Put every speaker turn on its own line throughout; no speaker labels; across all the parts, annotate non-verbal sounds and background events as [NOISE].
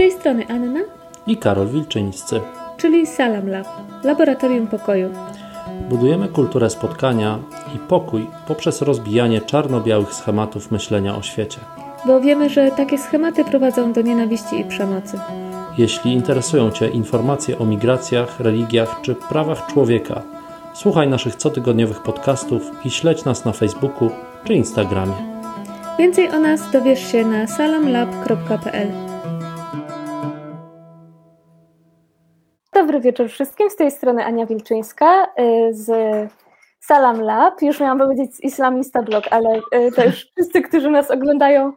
tej strony Anna
i Karol Wilczyńscy,
czyli Salam Lab, Laboratorium Pokoju.
Budujemy kulturę spotkania i pokój poprzez rozbijanie czarno-białych schematów myślenia o świecie.
Bo wiemy, że takie schematy prowadzą do nienawiści i przemocy.
Jeśli interesują Cię informacje o migracjach, religiach czy prawach człowieka, słuchaj naszych cotygodniowych podcastów i śledź nas na Facebooku czy Instagramie.
Więcej o nas dowiesz się na salamlab.pl. Dobry wieczór wszystkim, z tej strony Ania Wilczyńska y, z Salam Lab. Już miałam powiedzieć Islamista Blog, ale y, to już [LAUGHS] wszyscy, którzy nas oglądają,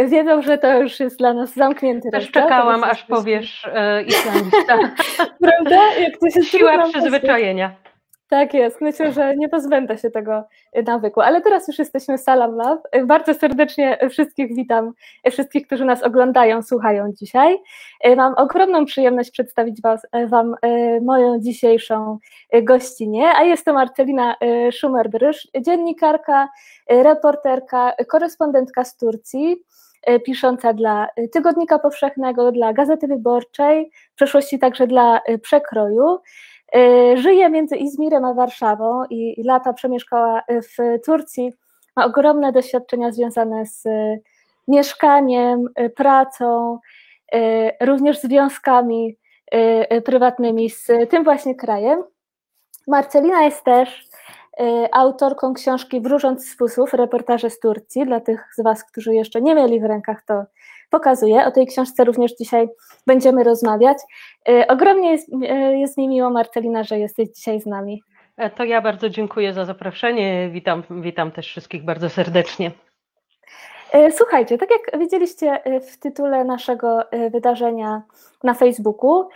y, wiedzą, że to już jest dla nas zamknięty
Też czekałam, aż powiesz e, Islamista. [LAUGHS]
Prawda? Jak to się
Siła przyzwyczajenia.
Tak jest, myślę, że nie pozbędę się tego nawyku, ale teraz już jesteśmy Salam Lab. Bardzo serdecznie wszystkich witam, wszystkich, którzy nas oglądają, słuchają dzisiaj. Mam ogromną przyjemność przedstawić was, Wam moją dzisiejszą gościnę, a jest to Marcelina Szumer-Brysz, dziennikarka, reporterka, korespondentka z Turcji, pisząca dla Tygodnika Powszechnego, dla Gazety Wyborczej, w przeszłości także dla Przekroju. Żyje między Izmirem a Warszawą i, lata przemieszkała w Turcji. Ma ogromne doświadczenia związane z mieszkaniem, pracą, również związkami prywatnymi z tym właśnie krajem. Marcelina jest też autorką książki Wróżąc z fusów, reportaże z Turcji. Dla tych z Was, którzy jeszcze nie mieli w rękach, to pokazuję. O tej książce również dzisiaj będziemy rozmawiać. Ogromnie jest, jest mi miło, Marcelina, że jesteś dzisiaj z nami.
To ja bardzo dziękuję za zaproszenie. Witam, witam też wszystkich bardzo serdecznie.
Słuchajcie, tak jak widzieliście w tytule naszego wydarzenia na Facebooku,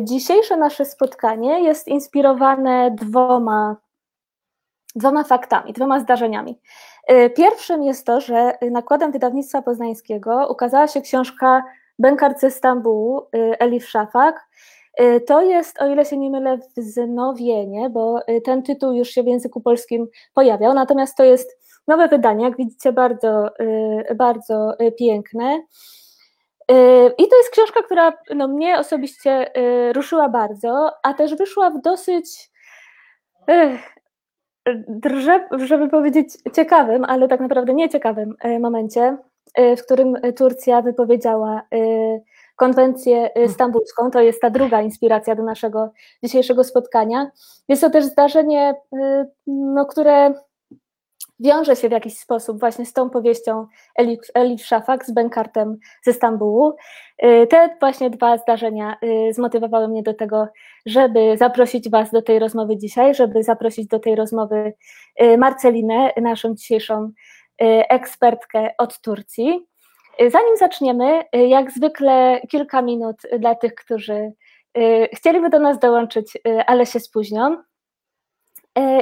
dzisiejsze nasze spotkanie jest inspirowane dwoma, dwoma faktami, dwoma zdarzeniami. Pierwszym jest to, że nakładem wydawnictwa poznańskiego ukazała się książka Bękart ze Stambułu Elif Szafak. To jest, o ile się nie mylę, wznowienie, bo ten tytuł już się w języku polskim pojawiał, natomiast to jest nowe wydanie, jak widzicie, bardzo, bardzo piękne. I to jest książka, która no, mnie osobiście ruszyła bardzo, a też wyszła w dosyć drże, żeby powiedzieć ciekawym, ale tak naprawdę nieciekawym momencie, w którym Turcja wypowiedziała konwencję stambulską. To jest ta druga inspiracja do naszego dzisiejszego spotkania. Jest to też zdarzenie, no, które wiąże się w jakiś sposób właśnie z tą powieścią Elif, Elif Szafak, z Benkartem ze Stambułu. Te właśnie dwa zdarzenia zmotywowały mnie do tego, żeby zaprosić Was do tej rozmowy dzisiaj, żeby zaprosić do tej rozmowy Marcelinę, naszą dzisiejszą ekspertkę od Turcji. Zanim zaczniemy, jak zwykle kilka minut dla tych, którzy chcieliby do nas dołączyć, ale się spóźnią.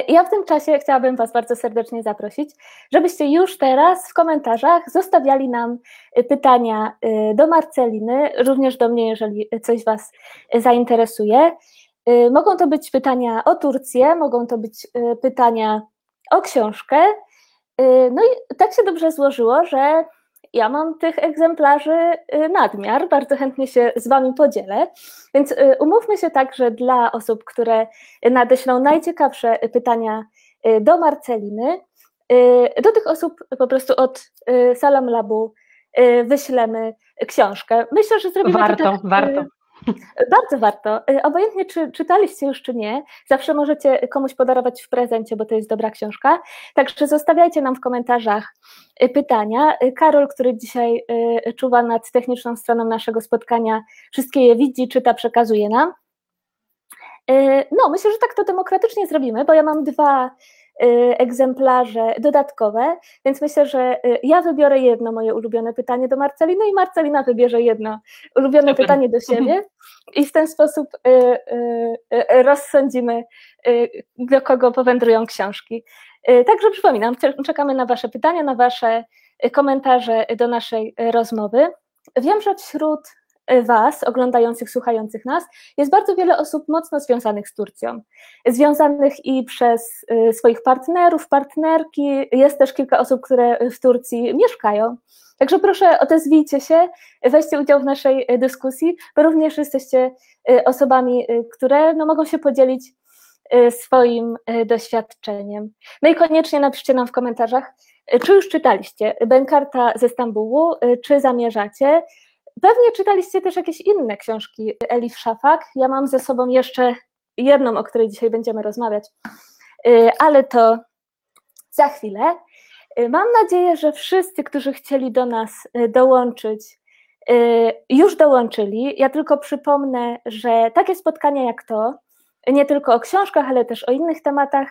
Ja w tym czasie chciałabym Was bardzo serdecznie zaprosić, żebyście już teraz w komentarzach zostawiali nam pytania do Marceliny, również do mnie, jeżeli coś Was zainteresuje. Mogą to być pytania o Turcję, mogą to być pytania o książkę. No i tak się dobrze złożyło, że ja mam tych egzemplarzy nadmiar, bardzo chętnie się z Wami podzielę, więc umówmy się tak, że dla osób, które nadeślą najciekawsze pytania do Marceliny, do tych osób po prostu od Salam Labu wyślemy książkę. Myślę, że zrobimy
warto,
to tak,
warto. [LAUGHS]
Bardzo warto. Obojętnie, czy czytaliście już, czy nie, zawsze możecie komuś podarować w prezencie, bo to jest dobra książka. Także zostawiajcie nam w komentarzach pytania. Karol, który dzisiaj czuwa nad techniczną stroną naszego spotkania, wszystkie je widzi, czyta, przekazuje nam. No, myślę, że tak to demokratycznie zrobimy, bo ja mam dwa egzemplarze dodatkowe, więc myślę, że ja wybiorę jedno moje ulubione pytanie do Marceliny i Marcelina wybierze jedno ulubione Super. pytanie do siebie [LAUGHS] i w ten sposób rozsądzimy, do kogo powędrują książki. Także przypominam, czekamy na Wasze pytania, na Wasze komentarze do naszej rozmowy. Wiem, że wśród Was, oglądających, słuchających nas, jest bardzo wiele osób mocno związanych z Turcją. Związanych i przez swoich partnerów, partnerki. Jest też kilka osób, które w Turcji mieszkają. Także proszę, odezwijcie się, weźcie udział w naszej dyskusji, bo również jesteście osobami, które no, mogą się podzielić swoim doświadczeniem. No i koniecznie napiszcie nam w komentarzach, czy już czytaliście Benkarta ze Stambułu, czy zamierzacie. Pewnie czytaliście też jakieś inne książki Elif Szafak. Ja mam ze sobą jeszcze jedną, o której dzisiaj będziemy rozmawiać, ale to za chwilę. Mam nadzieję, że wszyscy, którzy chcieli do nas dołączyć, już dołączyli. Ja tylko przypomnę, że takie spotkania jak to, nie tylko o książkach, ale też o innych tematach,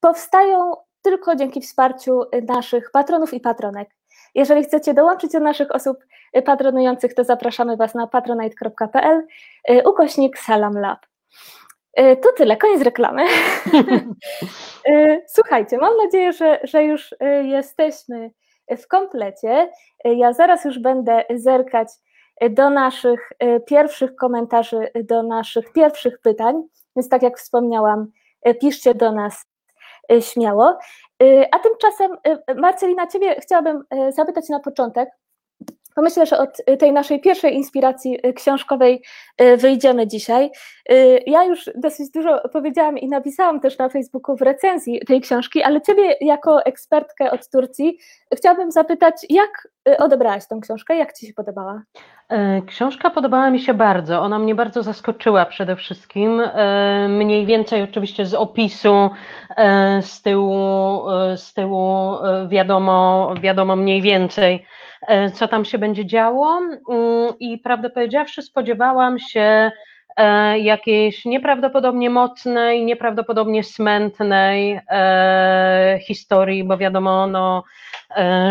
powstają tylko dzięki wsparciu naszych patronów i patronek. Jeżeli chcecie dołączyć do naszych osób patronujących, to zapraszamy Was na patronite.pl ukośnik Salam Lab. To tyle, koniec reklamy. [LAUGHS] Słuchajcie, mam nadzieję, że, że już jesteśmy w komplecie. Ja zaraz już będę zerkać do naszych pierwszych komentarzy, do naszych pierwszych pytań, więc tak jak wspomniałam, piszcie do nas śmiało. A tymczasem, Marcelina, Ciebie chciałabym zapytać na początek, bo myślę, że od tej naszej pierwszej inspiracji książkowej wyjdziemy dzisiaj. Ja już dosyć dużo powiedziałam i napisałam też na Facebooku w recenzji tej książki, ale Ciebie jako ekspertkę od Turcji chciałabym zapytać, jak odebrałaś tą książkę, jak Ci się podobała?
Książka podobała mi się bardzo. Ona mnie bardzo zaskoczyła przede wszystkim. Mniej więcej oczywiście z opisu z tyłu, z tyłu wiadomo, wiadomo mniej więcej, co tam się będzie działo. I prawdę powiedziawszy, spodziewałam się jakiejś nieprawdopodobnie mocnej, nieprawdopodobnie smętnej historii, bo wiadomo, no,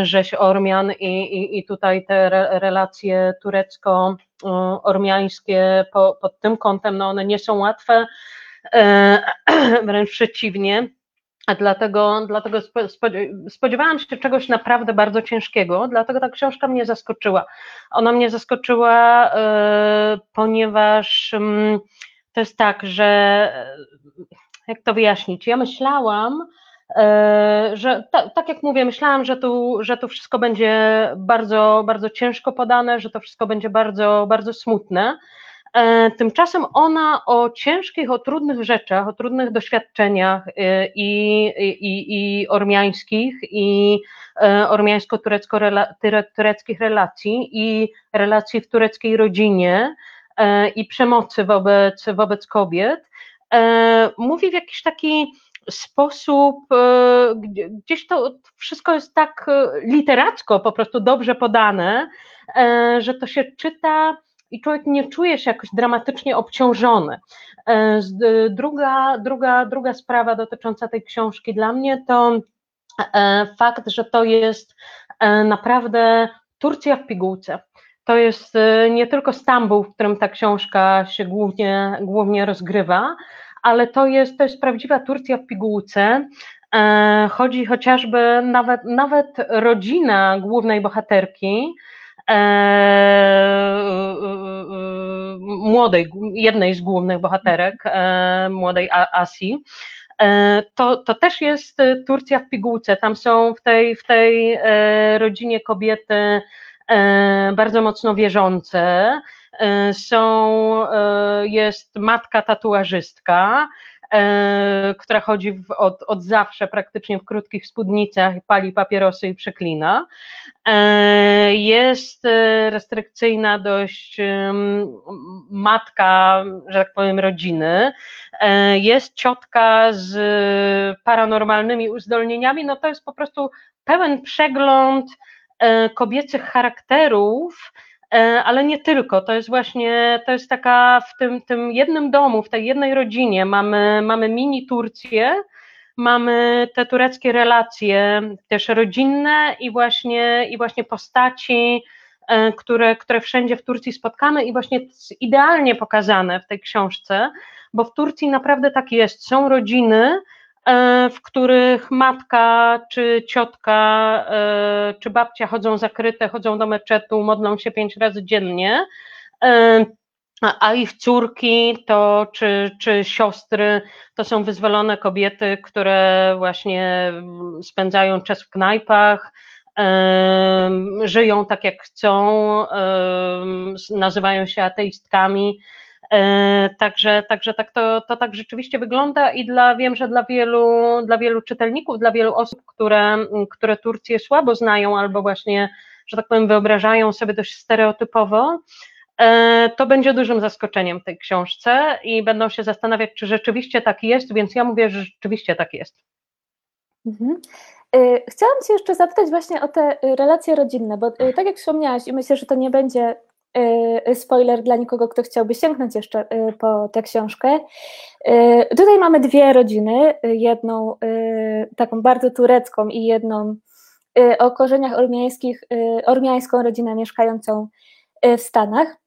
rzeź Ormian i, i, i tutaj te relacje turecko-ormiańskie po, pod tym kątem, no one nie są łatwe, [CLEARS THROAT] wręcz przeciwnie. A dlatego, dlatego spodziewałam się czegoś naprawdę bardzo ciężkiego, dlatego ta książka mnie zaskoczyła. Ona mnie zaskoczyła, ponieważ mm, to jest tak, że jak to wyjaśnić? Ja myślałam, E, że tak jak mówię, myślałam, że tu, że tu wszystko będzie bardzo, bardzo ciężko podane, że to wszystko będzie bardzo, bardzo smutne. E, tymczasem ona o ciężkich, o trudnych rzeczach, o trudnych doświadczeniach e, i, i, i ormiańskich, i ormiańsko-tureckich relacji, i relacji w tureckiej rodzinie, i przemocy wobec, wobec kobiet, mówi w jakiś taki sposób, e, gdzieś to wszystko jest tak e, literacko po prostu dobrze podane, e, że to się czyta i człowiek nie czuje się jakoś dramatycznie obciążony. Druga, druga, druga sprawa dotycząca tej książki dla mnie to fakt, że to jest naprawdę Turcja w pigułce. To jest nie tylko Stambuł, w którym ta książka się głównie, głównie rozgrywa, ale to jest, to jest prawdziwa Turcja w pigułce. E, chodzi chociażby nawet, nawet rodzina głównej bohaterki, e, e, młodej, jednej z głównych bohaterek, młodej Asi, to, to też jest Turcja w pigułce. Tam są w tej, w tej rodzinie kobiety bardzo mocno wierzące. E, są, e, jest matka tatuażystka, e, która chodzi w, od, od zawsze praktycznie w krótkich spódnicach, pali papierosy i przeklina. Jest restrykcyjna dość matka, że tak powiem, rodziny. Jest ciotka z paranormalnymi uzdolnieniami. No to jest po prostu pełen przegląd kobiecych charakterów, E, ale nie tylko. To jest właśnie, to jest taka w tym, tym jednym domu, w tej jednej rodzinie mamy, mamy mini Turcję, mamy te tureckie relacje też rodzinne i właśnie, i właśnie postaci, e, które, które wszędzie w Turcji spotkamy i właśnie idealnie pokazane w tej książce, bo w Turcji naprawdę tak jest. Są rodziny, w których matka, czy ciotka, czy babcia chodzą zakryte, chodzą do meczetu, modlą się pięć razy dziennie a ich córki to, czy, czy siostry to są wyzwolone kobiety, które właśnie spędzają czas w knajpach, żyją tak jak chcą, nazywają się ateistkami. E, także, także tak to, to tak rzeczywiście wygląda i dla, wiem, że dla wielu, dla wielu czytelników, dla wielu osób, które, które Turcję słabo znają albo właśnie, że tak powiem, wyobrażają sobie dość stereotypowo, E, to będzie dużym zaskoczeniem tej książce i będą się zastanawiać, czy rzeczywiście tak jest, więc ja mówię, że rzeczywiście tak jest.
Mhm. E, chciałam Cię jeszcze zapytać właśnie o te relacje rodzinne, bo tak jak wspomniałaś, i myślę, że to nie będzie spoiler dla nikogo, kto chciałby sięgnąć jeszcze po tę książkę. Tutaj mamy dwie rodziny, jedną taką bardzo turecką i jedną o korzeniach ormiańskich, ormiańską rodzinę mieszkającą w Stanach.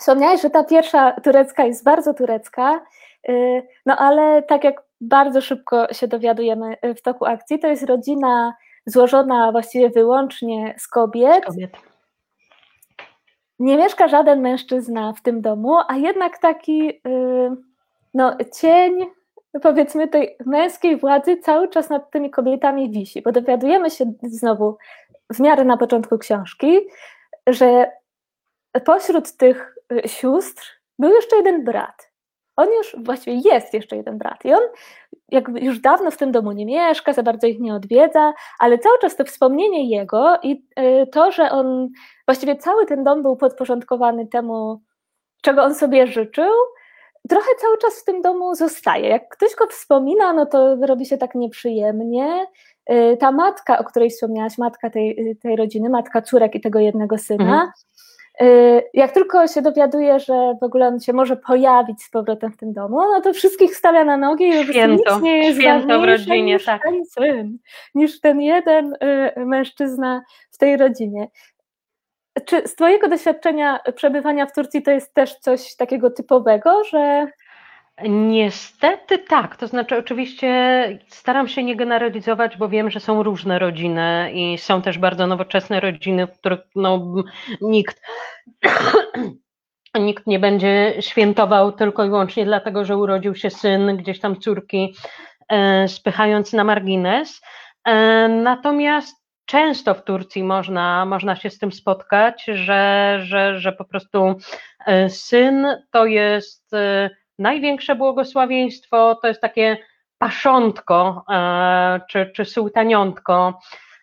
Wspomniałeś, że ta pierwsza turecka jest bardzo turecka, y, no ale tak jak bardzo szybko się dowiadujemy y, w toku akcji, to jest rodzina złożona właściwie wyłącznie z kobiet. kobiet. Nie mieszka żaden mężczyzna w tym domu, a jednak taki y, no, cień, powiedzmy, tej męskiej władzy cały czas nad tymi kobietami wisi, bo dowiadujemy się znowu w miarę na początku książki, że pośród tych y, sióstr był jeszcze jeden brat. On już właściwie jest jeszcze jeden brat i on jakby już dawno w tym domu nie mieszka, za bardzo ich nie odwiedza, ale cały czas to wspomnienie jego i y, to, że on właściwie cały ten dom był podporządkowany temu, czego on sobie życzył, trochę cały czas w tym domu zostaje. Jak ktoś go wspomina, no to robi się tak nieprzyjemnie. Y, ta matka, o której wspomniałaś, matka tej, tej rodziny, matka córek i tego jednego syna, mhm Y, jak tylko się dowiaduje, że w ogóle on się może pojawić z powrotem w tym domu, no to wszystkich stawia na nogi i
święto,
nic nie jest
święto w rodzinie,
niż
tak.
ten syn, niż ten jeden y, mężczyzna w tej rodzinie. Czy z Twojego doświadczenia przebywania w Turcji to jest też coś takiego typowego, że
Niestety tak, to znaczy oczywiście staram się nie generalizować, bo wiem, że są różne rodziny i są też bardzo nowoczesne rodziny, w których no, nikt, [CLEARS THROAT] nikt nie będzie świętował tylko i wyłącznie dlatego, że urodził się syn, gdzieś tam córki, e, spychając na margines. E, natomiast często w Turcji można, można się z tym spotkać, że, że, że po prostu e, syn to jest największe błogosławieństwo to jest takie paszątko e, czy, czy sułtaniątko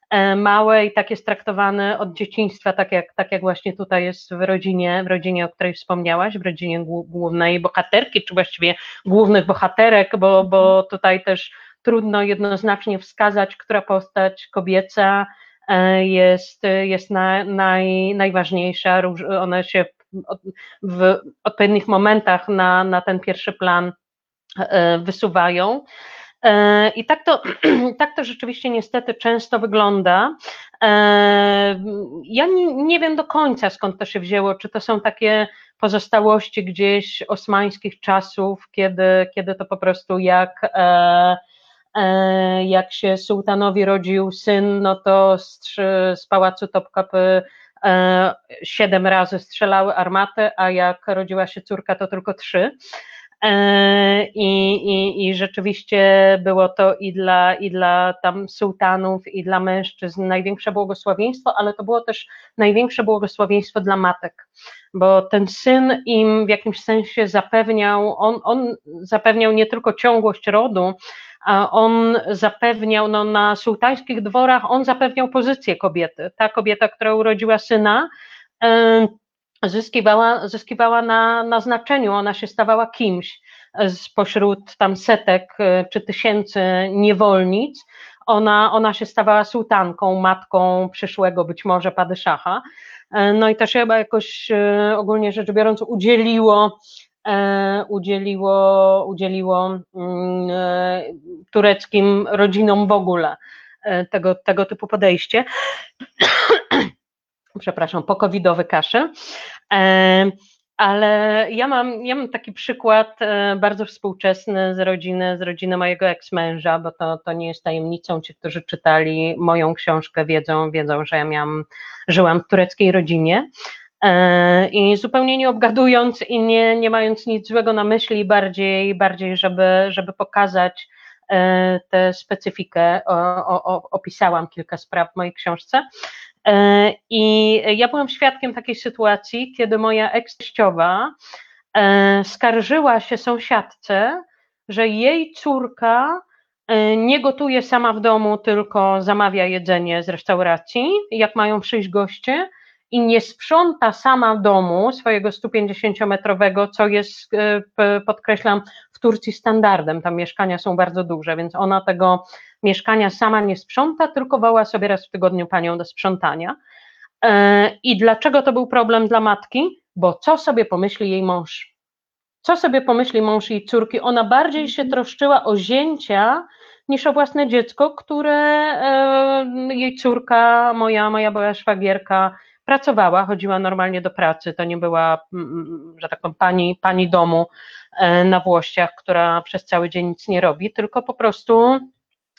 e, małe i tak jest traktowane od dzieciństwa, tak jak, tak jak właśnie tutaj jest w rodzinie, w rodzinie, o której wspomniałaś, w rodzinie głównej bohaterki, czy właściwie głównych bohaterek, bo, bo tutaj też trudno jednoznacznie wskazać, która postać kobieca e, jest, jest na, naj, najważniejsza. One się w odpowiednich momentach na, na ten pierwszy plan e, wysuwają. E, I tak to, [CLEARS THROAT] tak to rzeczywiście niestety często wygląda. E, ja nie, nie, wiem do końca skąd to się wzięło, czy to są takie pozostałości gdzieś osmańskich czasów, kiedy, kiedy to po prostu jak, jak się sułtanowi rodził syn, no to z, z pałacu Topkapy siedem razy strzelały armaty, a jak rodziła się córka, to tylko trzy. E, I, i, I rzeczywiście było to i dla, i dla tam sułtanów, i dla mężczyzn największe błogosławieństwo, ale to było też największe błogosławieństwo dla matek, bo ten syn im w jakimś sensie zapewniał, on, on zapewniał nie tylko ciągłość rodu, on zapewniał no, na sułtańskich dworach, on zapewniał pozycję kobiety. Ta kobieta, która urodziła syna, zyskiwała, zyskiwała na, na znaczeniu, ona się stawała kimś spośród tam setek e, czy tysięcy niewolnic, ona, ona się stawała sułtanką, matką przyszłego być może padyszacha. E, no i się chyba jakoś e, ogólnie rzecz biorąc udzieliło udzieliło, udzieliło mm, tureckim rodzinom w ogóle tego, tego typu podejście. Przepraszam, pokowidowy kaszy. ale ja mam, ja mam taki przykład e, bardzo współczesny z rodziny, z rodziny mojego eksmęża, bo to, to nie jest tajemnicą. Ci, którzy czytali moją książkę, wiedzą, wiedzą, że ja miałam, żyłam w tureckiej rodzinie. E, I zupełnie nie obgadując i nie, nie mając nic złego na myśli, bardziej, bardziej żeby, żeby pokazać e, tę specyfikę, o, o, opisałam kilka spraw w mojej książce. E, I ja byłam świadkiem takiej sytuacji, kiedy moja eksteściowa e, skarżyła się sąsiadce, że jej córka e, nie gotuje sama w domu, tylko zamawia jedzenie z restauracji, jak mają przyjść goście, i nie sprząta sama domu swojego 150-metrowego, co jest, podkreślam, w Turcji standardem. Tam mieszkania są bardzo duże, więc ona tego mieszkania sama nie sprząta, tylko woła sobie raz w tygodniu panią do sprzątania. E, I dlaczego to był problem dla matki? Bo co sobie pomyśli jej mąż? Co sobie pomyśli mąż jej córki? Ona bardziej się troszczyła o zięcia niż o własne dziecko, które e, jej córka, moja, moja była szwagierka, pracowała, chodziła normalnie do pracy. To nie była, że tak powiem, pani, pani domu na Włościach, która przez cały dzień nic nie robi, tylko po prostu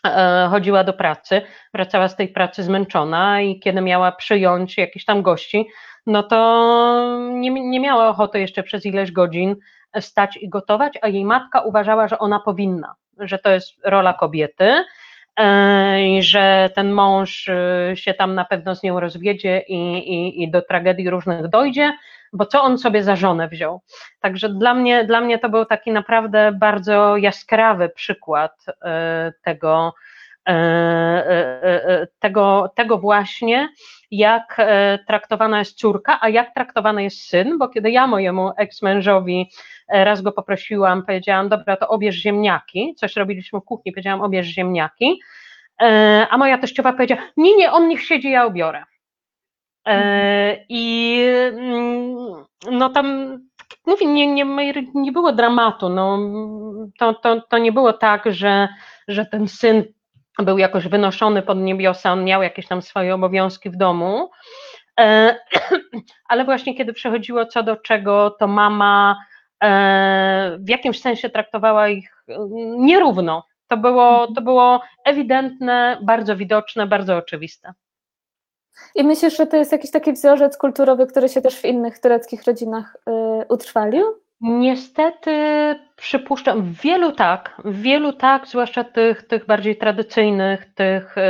E, chodziła do pracy, wracała z tej pracy zmęczona i kiedy miała przyjąć jakichś tam gości, no to nie, nie miała ochoty jeszcze przez ileś godzin stać i gotować, a jej matka uważała, że ona powinna, że to jest rola kobiety, e, i że ten mąż e, się tam na pewno z nią rozwiedzie i, i, i do tragedii różnych dojdzie, bo co on sobie za żonę wziął. Także dla mnie, dla mnie to był taki naprawdę bardzo jaskrawy przykład e, tego, e, e, tego, tego właśnie, jak traktowana jest córka, a jak traktowany jest syn, bo kiedy ja mojemu eksmężowi raz go poprosiłam, powiedziałam, dobra, to obierz ziemniaki, coś robiliśmy w kuchni, powiedziałam, obierz ziemniaki, a moja teściowa powiedziała, nie, nie, on niech siedzi, ja ubiorę. E, I mm, no tam, mówię, nie, nie, nie było dramatu. No, to, to, to nie było tak, że, że ten syn był jakoś wynoszony pod niebiosa, on miał jakieś tam swoje obowiązki w domu. E, [CLEARS THROAT] ale właśnie kiedy przechodziło co do czego, to mama e, w jakimś sensie traktowała ich nierówno. To było, to było ewidentne, bardzo widoczne, bardzo oczywiste.
I myślisz, że to jest jakiś taki wzorzec kulturowy, który się też w innych tureckich rodzinach y, utrwalił?
Niestety przypuszczam, w wielu tak, wielu tak, zwłaszcza tych, tych bardziej tradycyjnych, tych, y,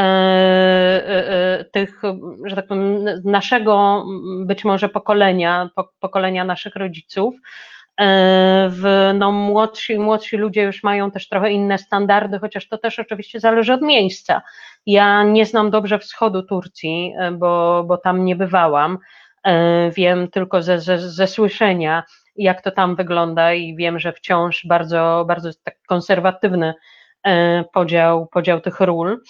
y, tych, że tak powiem, naszego być może pokolenia, pokolenia naszych rodziców, E, w, no, młodsi, młodsi ludzie już mają też trochę inne standardy, chociaż to też oczywiście zależy od miejsca. Ja nie znam dobrze wschodu Turcji, e, bo, bo tam nie bywałam. E, wiem tylko ze, ze, ze słyszenia, jak to tam wygląda, i wiem, że wciąż bardzo, bardzo tak konserwatywny podział, podział tych ról.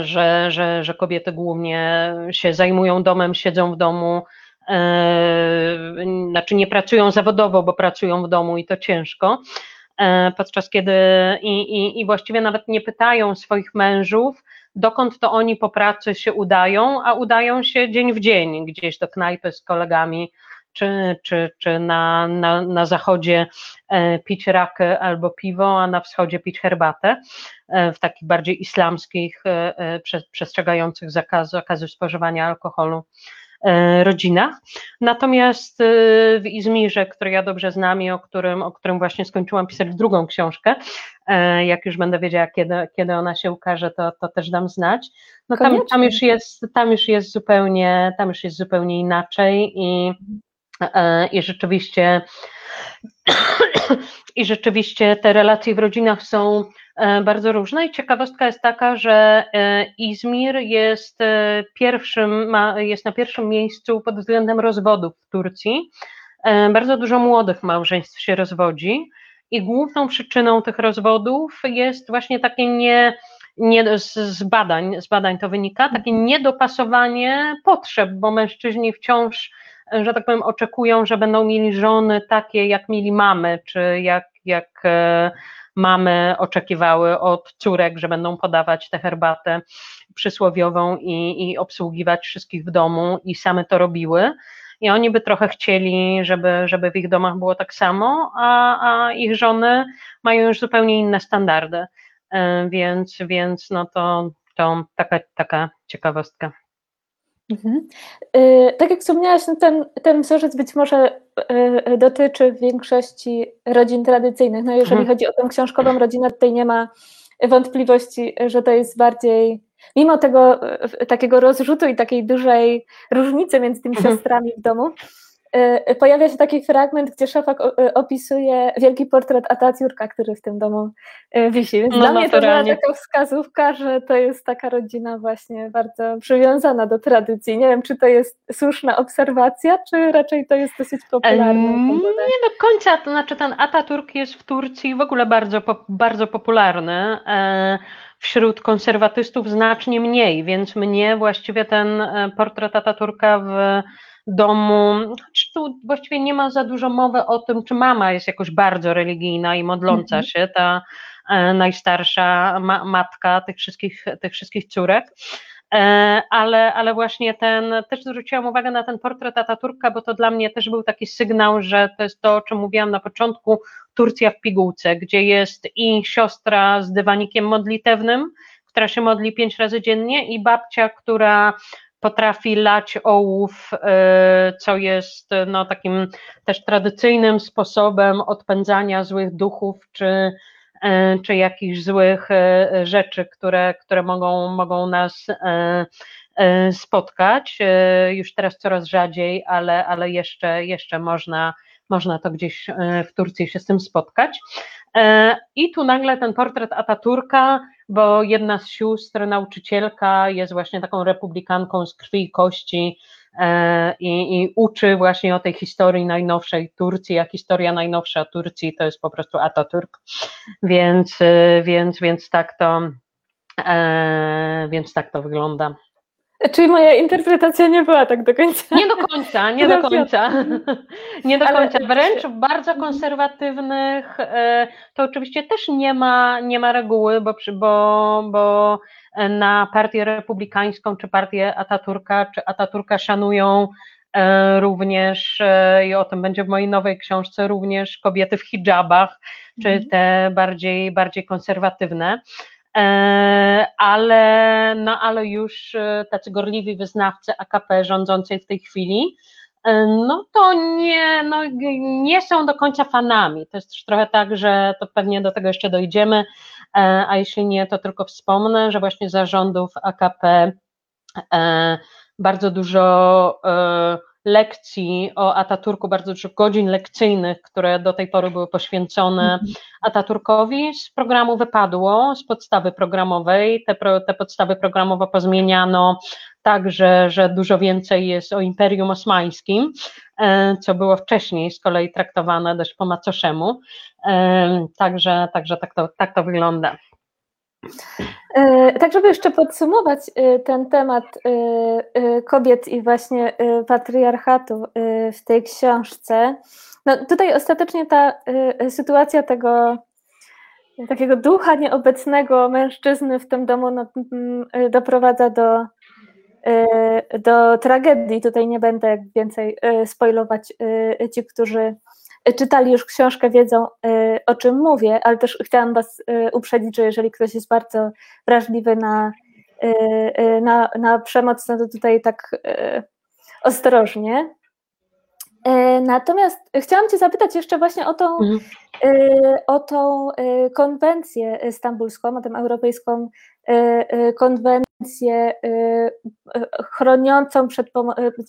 Że, że, że kobiety głównie się zajmują domem, siedzą w domu, E, znaczy nie pracują zawodowo, bo pracują w domu i to ciężko, e, podczas kiedy i, i, i właściwie nawet nie pytają swoich mężów, dokąd to oni po pracy się udają, a udają się dzień w dzień gdzieś do knajpy z kolegami, czy, czy, czy na, na, na zachodzie e, pić rakę albo piwo, a na wschodzie pić herbatę w takich bardziej islamskich, przestrzegających zakazu, zakazu spożywania alkoholu. E, rodzinach. Natomiast e, w Izmirze, który ja dobrze znam i o którym, o którym właśnie skończyłam pisać drugą książkę, e, jak już będę wiedziała, kiedy, kiedy ona się ukaże, to, to też dam znać. No tam, tam, już jest, tam już jest zupełnie, tam już jest zupełnie inaczej i, i rzeczywiście [COUGHS] i rzeczywiście te relacje w rodzinach są E, bardzo różne i ciekawostka jest taka, że e, Izmir jest, e, pierwszym, ma, jest na pierwszym miejscu pod względem rozwodów w Turcji. Bardzo dużo młodych małżeństw się rozwodzi i główną przyczyną tych rozwodów jest właśnie takie nie, nie z, badań, z badań to wynika, takie niedopasowanie potrzeb, bo mężczyźni wciąż, że tak powiem, oczekują, że będą mieli żony takie, jak mieli mamy, czy jak, jak mamy oczekiwały od córek, że będą podawać tę herbatę przysłowiową i, i obsługiwać wszystkich w domu i same to robiły. I oni by trochę chcieli, żeby, żeby w ich domach było tak samo, a, a ich żony mają już zupełnie inne standardy. E, więc, więc no to, to taka, taka ciekawostka.
Mhm. E, tak jak wspomniałaś, no ten, ten wzorzec być może e, dotyczy większości rodzin tradycyjnych. No jeżeli mhm. chodzi o tę książkową rodzinę, tutaj nie ma wątpliwości, że to jest bardziej, mimo tego takiego rozrzutu i takiej dużej różnicy między tymi mhm. siostrami w domu, pojawia się taki fragment, gdzie Szafak y, opisuje wielki portret Atatürka, który w tym domu wisi. Więc no, dla mnie to była taka wskazówka, że to jest taka rodzina właśnie bardzo przywiązana do tradycji. Nie wiem, czy to jest słuszna obserwacja, czy raczej to jest dosyć popularne.
Nie do końca, to znaczy ten Atatürk jest w Turcji w ogóle bardzo, bardzo popularny. E, wśród konserwatystów znacznie mniej, więc mnie właściwie ten e, portret Atatürka w domu, tu właściwie nie ma za dużo mowy o tym, czy mama jest jakoś bardzo religijna i modląca mhm. się, ta e, najstarsza ma, matka tych wszystkich, tych wszystkich córek. E, ale, ale właśnie ten, też zwróciłam uwagę na ten portret Ataturka, bo to dla mnie też był taki sygnał, że to jest to, o czym mówiłam na początku, Turcja w pigułce, gdzie jest i siostra z dywanikiem modlitewnym, która się modli pięć razy dziennie i babcia, która potrafi lać ołów, e, co jest no, takim też tradycyjnym sposobem odpędzania złych duchów czy, e, czy jakichś złych rzeczy, które, które mogą, mogą nas spotkać. Już teraz coraz rzadziej, ale, ale jeszcze, jeszcze można, można to gdzieś w Turcji się z tym spotkać. I tu nagle ten portret Ataturka bo jedna z sióstr, nauczycielka, jest właśnie taką republikanką z krwi i kości e, i, i uczy właśnie o tej historii najnowszej Turcji, a historia najnowsza Turcji to jest po prostu Atatürk, więc, e, więc, więc tak to e, więc tak to wygląda.
Czyli moja interpretacja nie była tak do końca.
Nie do końca, nie do końca. [LAUGHS] Nie do końca. Wręcz w bardzo konserwatywnych e, to oczywiście też nie ma, nie ma reguły, bo, bo, bo na partię republikańską, czy partię Ataturka, czy Ataturka szanują e, również, e, i o tym będzie w mojej nowej książce, również kobiety w hijabach, czy mhm. te bardziej, bardziej konserwatywne. E, ale, no, ale już e, tacy gorliwi wyznawcy AKP rządzącej w tej chwili, e, no to nie, no, nie są do końca fanami. To jest też trochę tak, że to pewnie do tego jeszcze dojdziemy, a jeśli nie, to tylko wspomnę, że właśnie zarządów AKP bardzo dużo lekcji o Ataturku, bardzo dużo godzin lekcyjnych, które do tej pory były poświęcone mhm. Ataturkowi, z programu wypadło, z podstawy programowej. Te, te podstawy programowe pozmieniano tak, że, że dużo więcej jest o Imperium Osmańskim, e, co było wcześniej z kolei traktowane dość po macoszemu. E, także, także tak, to, tak to wygląda.
E, tak, żeby jeszcze podsumować e, ten temat e, kobiet i właśnie patriarchatu w tej książce, no tutaj ostatecznie ta sytuacja tego takiego ducha nieobecnego mężczyzny w tym domu no, doprowadza do, do tragedii. Tutaj nie będę więcej spoilować ci, którzy czytali już książkę, wiedzą y, o czym mówię, ale też chciałam Was y, uprzedzić, że jeżeli ktoś jest bardzo wrażliwy na, y, na, na przemoc, no to tutaj tak ostrożnie. Natomiast chciałam Cię zapytać jeszcze właśnie o tą, mhm. o tą konwencję stambulską, o tę europejską konwencję chroniącą przed,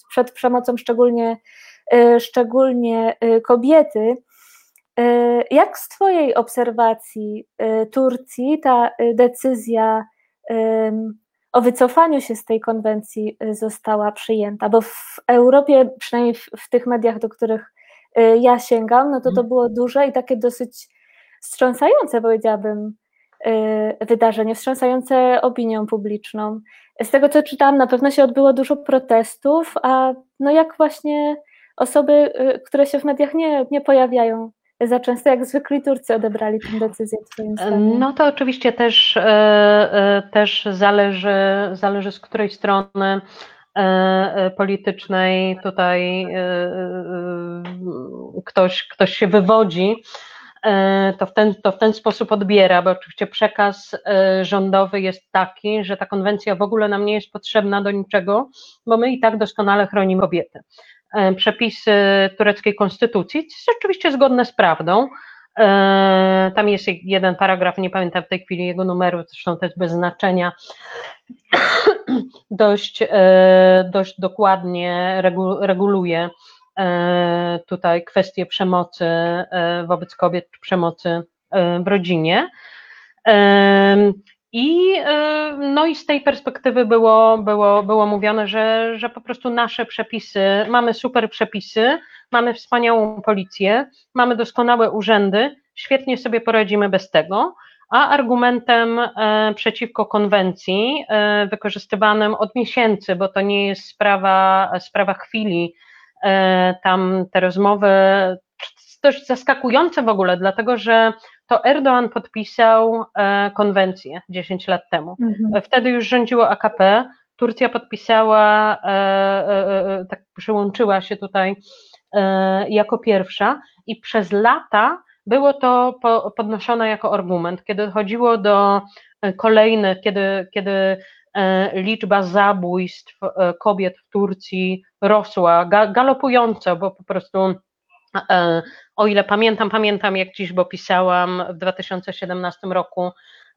przed przemocą szczególnie szczególnie kobiety. Jak z Twojej obserwacji Turcji ta decyzja o wycofaniu się z tej konwencji została przyjęta? Bo w Europie, przynajmniej w, w tych mediach, do których ja sięgam, no to to mhm. było duże i takie dosyć wstrząsające, powiedziałabym, wydarzenie, wstrząsające opinią publiczną. Z tego, co czytałam, na pewno się odbyło dużo protestów, a no jak właśnie osoby, y, które się w mediach nie, nie pojawiają, za często, jak zwykli Turcy odebrali tę decyzję
zdaniem? No to oczywiście też, też zależy, zależy z której strony politycznej tutaj ktoś, ktoś się wywodzi. E, to w, ten, to w ten sposób odbiera, bo oczywiście przekaz e, rządowy jest taki, że ta konwencja w ogóle nam nie jest potrzebna do niczego, bo my i tak doskonale chronimy kobiety. E, przepisy tureckiej konstytucji jest oczywiście zgodne z prawdą. Tam jest jeden paragraf, nie pamiętam w tej chwili jego numeru, zresztą jest bez znaczenia, [COUGHS] dość, dość dokładnie reguluje tutaj kwestie przemocy e, wobec kobiet, przemocy e, w rodzinie. I, no i z tej perspektywy było, było, było mówione, że, że po prostu nasze przepisy, mamy super przepisy, mamy wspaniałą policję, mamy doskonałe urzędy, świetnie sobie poradzimy bez tego. A argumentem przeciwko konwencji, wykorzystywanym od miesięcy, bo to nie jest sprawa, sprawa chwili, E, tam te rozmowy dość zaskakujące w ogóle, dlatego że to Erdoğan podpisał e, konwencję 10 lat temu. Mhm. Wtedy już rządziło AKP. Turcja podpisała, e, tak przyłączyła się tutaj jako pierwsza i przez lata było to podnoszone jako argument, kiedy chodziło do kolejnych, kiedy, kiedy liczba zabójstw kobiet w Turcji rosła galopująco, bo po prostu e, o ile pamiętam, pamiętam jak dziś, bo pisałam w 2017 roku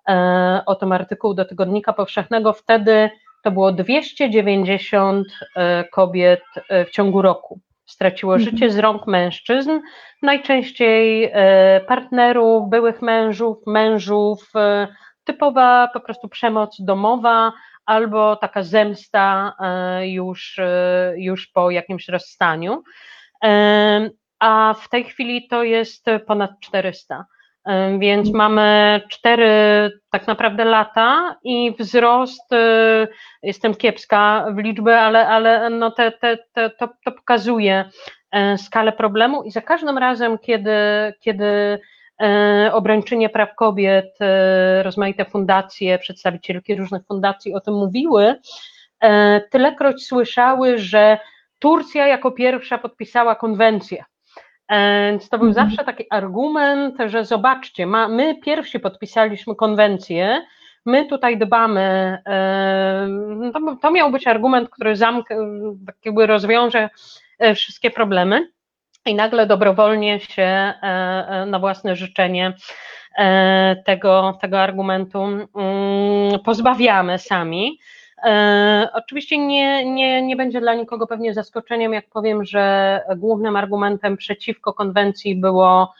e, o tym artykuł do Tygodnika Powszechnego, wtedy to było 290 e, kobiet w ciągu roku. Straciło mhm. życie z rąk mężczyzn, najczęściej partnerów, byłych mężów, mężów, typowa po prostu przemoc domowa, albo taka zemsta e, już, e, już po jakimś rozstaniu. E, a w tej chwili to jest ponad 400. Więc mamy cztery tak naprawdę lata i wzrost, jestem kiepska w liczbę, ale, ale no te, te, te, to, to pokazuje skalę problemu i za każdym razem, kiedy, kiedy obrończynie praw kobiet, e, rozmaite fundacje, przedstawicielki różnych fundacji o tym mówiły, e, tylekroć słyszały, że Turcja jako pierwsza podpisała konwencję. Więc to był mhm. zawsze taki argument, że zobaczcie, ma, my pierwsi podpisaliśmy konwencję, my tutaj dbamy. To, to miał być argument, który zamk, tak jakby rozwiąże wszystkie problemy i nagle dobrowolnie się e, e, na własne życzenie e, tego, tego argumentu mm, pozbawiamy sami. Oczywiście nie, nie, nie będzie dla nikogo pewnie zaskoczeniem, jak powiem, że głównym argumentem przeciwko konwencji było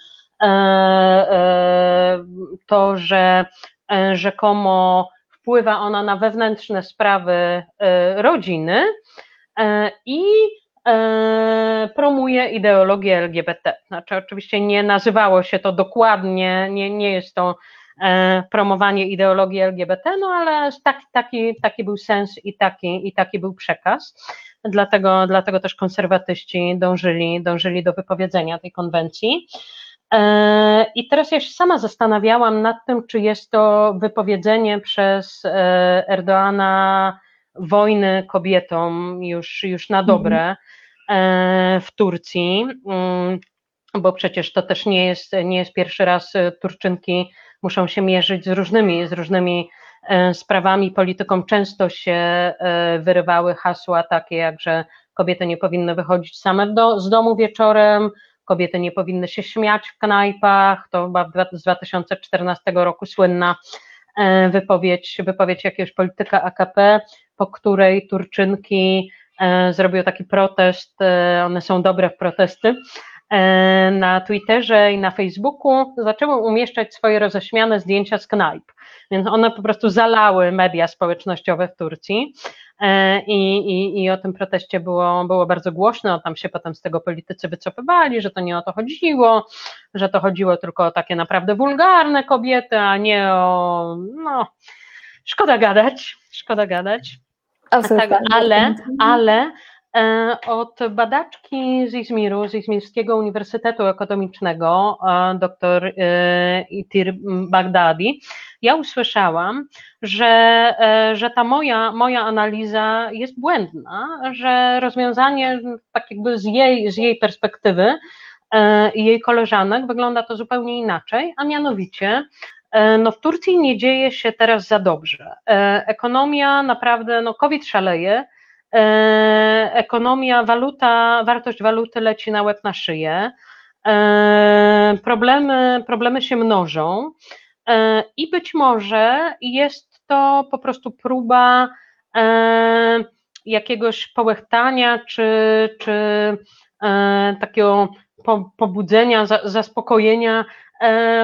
to, że rzekomo wpływa ona na wewnętrzne sprawy rodziny i promuje ideologię LGBT. Znaczy, oczywiście nie nazywało się to dokładnie, nie, nie jest to e, promowanie ideologii LGBT, no ale taki, taki, taki był sens i taki, i taki był przekaz. Dlatego, dlatego też konserwatyści dążyli, dążyli do wypowiedzenia tej konwencji. E, I teraz ja się sama zastanawiałam nad tym, czy jest to wypowiedzenie przez Erdoana wojny kobietom już, już na dobre. Mhm E, w Turcji, mm, bo przecież to też nie jest, nie jest pierwszy raz e, Turczynki muszą się mierzyć z różnymi, z różnymi e, sprawami, polityką. Często się wyrywały hasła takie jak, że kobiety nie powinny wychodzić same do, z domu wieczorem, kobiety nie powinny się śmiać w knajpach, to chyba z 2014 roku słynna wypowiedź, wypowiedź jakiegoś polityka AKP, po której Turczynki E, zrobił taki protest, e, one są dobre w protesty, e, na Twitterze i na Facebooku zaczęły umieszczać swoje roześmiane zdjęcia z knajp, więc one po prostu zalały media społecznościowe w Turcji. I, i, I o tym proteście było, było bardzo głośno, tam się potem z tego politycy wycofywali, że to nie o to chodziło, że to chodziło tylko o takie naprawdę wulgarne kobiety, a nie o. No, szkoda gadać, szkoda gadać. Tak, ale, ale od badaczki z Izmiru, z Izmirskiego Uniwersytetu Ekonomicznego, dr Itir Bagdadi, ja usłyszałam, że, że ta moja, moja analiza jest błędna, że rozwiązanie tak jakby z jej, z jej perspektywy i jej koleżanek wygląda to zupełnie inaczej, a mianowicie no w Turcji nie dzieje się teraz za dobrze. Ekonomia naprawdę, no COVID szaleje, E, ekonomia, waluta, wartość waluty leci na łeb na szyję, e, problemy, problemy się mnożą. E, i być może jest to po prostu próba jakiegoś połechtania czy, czy takiego pobudzenia, zaspokojenia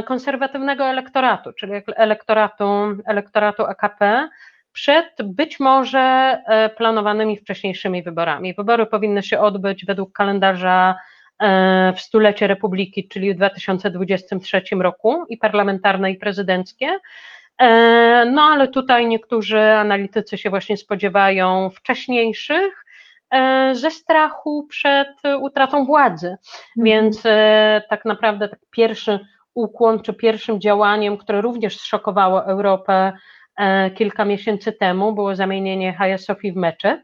konserwatywnego elektoratu, czyli elektoratu, elektoratu AKP, przed być może e, planowanymi wcześniejszymi wyborami. Wybory powinny się odbyć według kalendarza e, w stulecie Republiki, czyli w 2023 roku i parlamentarne i prezydenckie. E, no ale tutaj niektórzy analitycy się właśnie spodziewają wcześniejszych ze strachu przed utratą władzy. Mhm. Więc tak naprawdę tak pierwszy ukłon, czy pierwszym działaniem, które również zszokowało Europę, E, kilka miesięcy temu było zamienienie Hagia Sofii w meczet.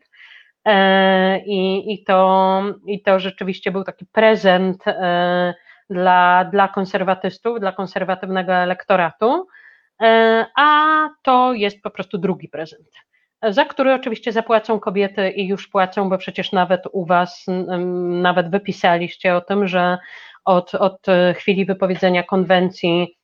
E, I, i, to, I to rzeczywiście był taki prezent e, dla, dla konserwatystów, dla konserwatywnego elektoratu, a to jest po prostu drugi prezent, za który oczywiście zapłacą kobiety i już płacą, bo przecież nawet u Was, nawet wypisaliście o tym, że od, od chwili wypowiedzenia konwencji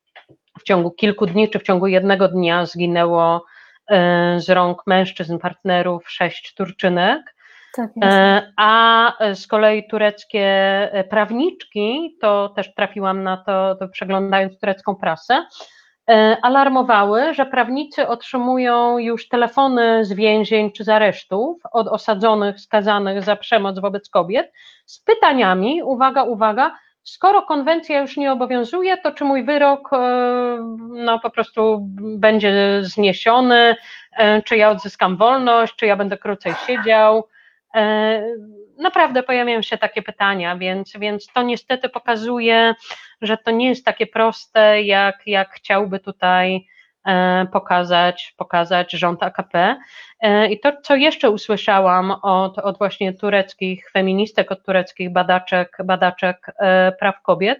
w ciągu kilku dni czy w ciągu jednego dnia zginęło e, z rąk mężczyzn, partnerów sześć Turczynek. Tak e, a z kolei tureckie e, prawniczki, to też trafiłam na to, to przeglądając turecką prasę, alarmowały, że prawnicy otrzymują już telefony z więzień czy z aresztów od osadzonych, skazanych za przemoc wobec kobiet z pytaniami, uwaga, uwaga, skoro konwencja już nie obowiązuje, to czy mój wyrok e, no, po prostu będzie zniesiony, e, czy ja odzyskam wolność, czy ja będę krócej siedział. E, naprawdę pojawiają się takie pytania, więc, więc to niestety pokazuje, że to nie jest takie proste, jak, jak chciałby tutaj pokazać, pokazać rząd AKP. E, I to, co jeszcze usłyszałam od, od właśnie tureckich feministek, od tureckich badaczek, badaczek e, praw kobiet,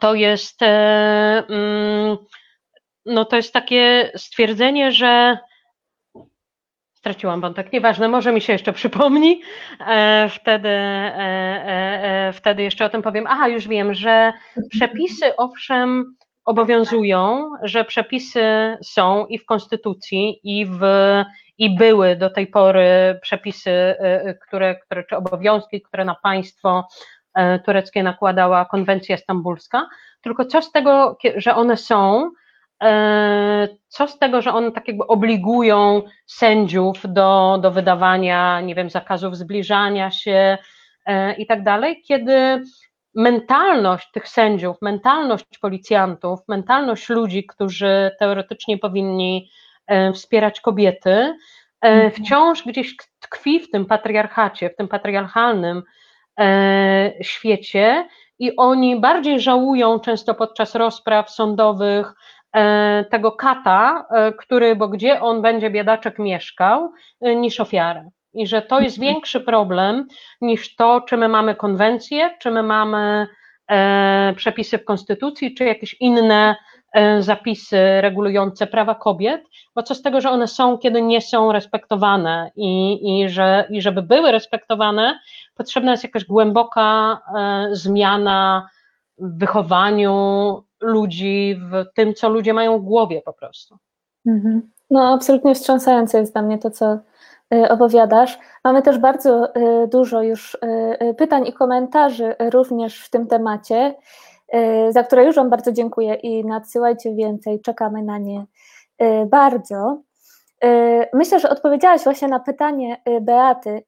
to jest, mm, no to jest takie stwierdzenie, że straciłam wątek, nieważne, może mi się jeszcze przypomni, wtedy, wtedy jeszcze o tym powiem. Aha, już wiem, że przepisy owszem obowiązują, że przepisy są i w Konstytucji, i, w, i były do tej pory przepisy, y, y, które, które, czy obowiązki, które na państwo y, tureckie nakładała konwencja stambulska, tylko co z tego, że one są, co z tego, że one tak jakby obligują sędziów do, do wydawania, nie wiem, zakazów zbliżania się i tak dalej, kiedy mentalność tych sędziów, mentalność policjantów, mentalność ludzi, którzy teoretycznie powinni e, wspierać kobiety, e, mhm. wciąż gdzieś tkwi w tym patriarchacie, w tym patriarchalnym e, świecie i oni bardziej żałują często podczas rozpraw sądowych tego kata, który, bo gdzie on będzie biedaczek mieszkał, niż ofiarę i że to jest większy problem niż to, czy my mamy konwencję, czy my mamy e, przepisy w Konstytucji, czy jakieś inne e, zapisy regulujące prawa kobiet, bo co z tego, że one są, kiedy nie są respektowane i, i, że, i żeby były respektowane, potrzebna jest jakaś głęboka e, zmiana w wychowaniu ludzi, w tym, co ludzie mają w głowie po prostu.
Mhm. No, absolutnie wstrząsające jest dla mnie to, co opowiadasz. Mamy też bardzo y, dużo już y, pytań i komentarzy również w tym temacie, za które już Wam bardzo dziękuję i nadsyłajcie więcej, czekamy na nie bardzo. Myślę, że odpowiedziałaś właśnie na pytanie Beaty,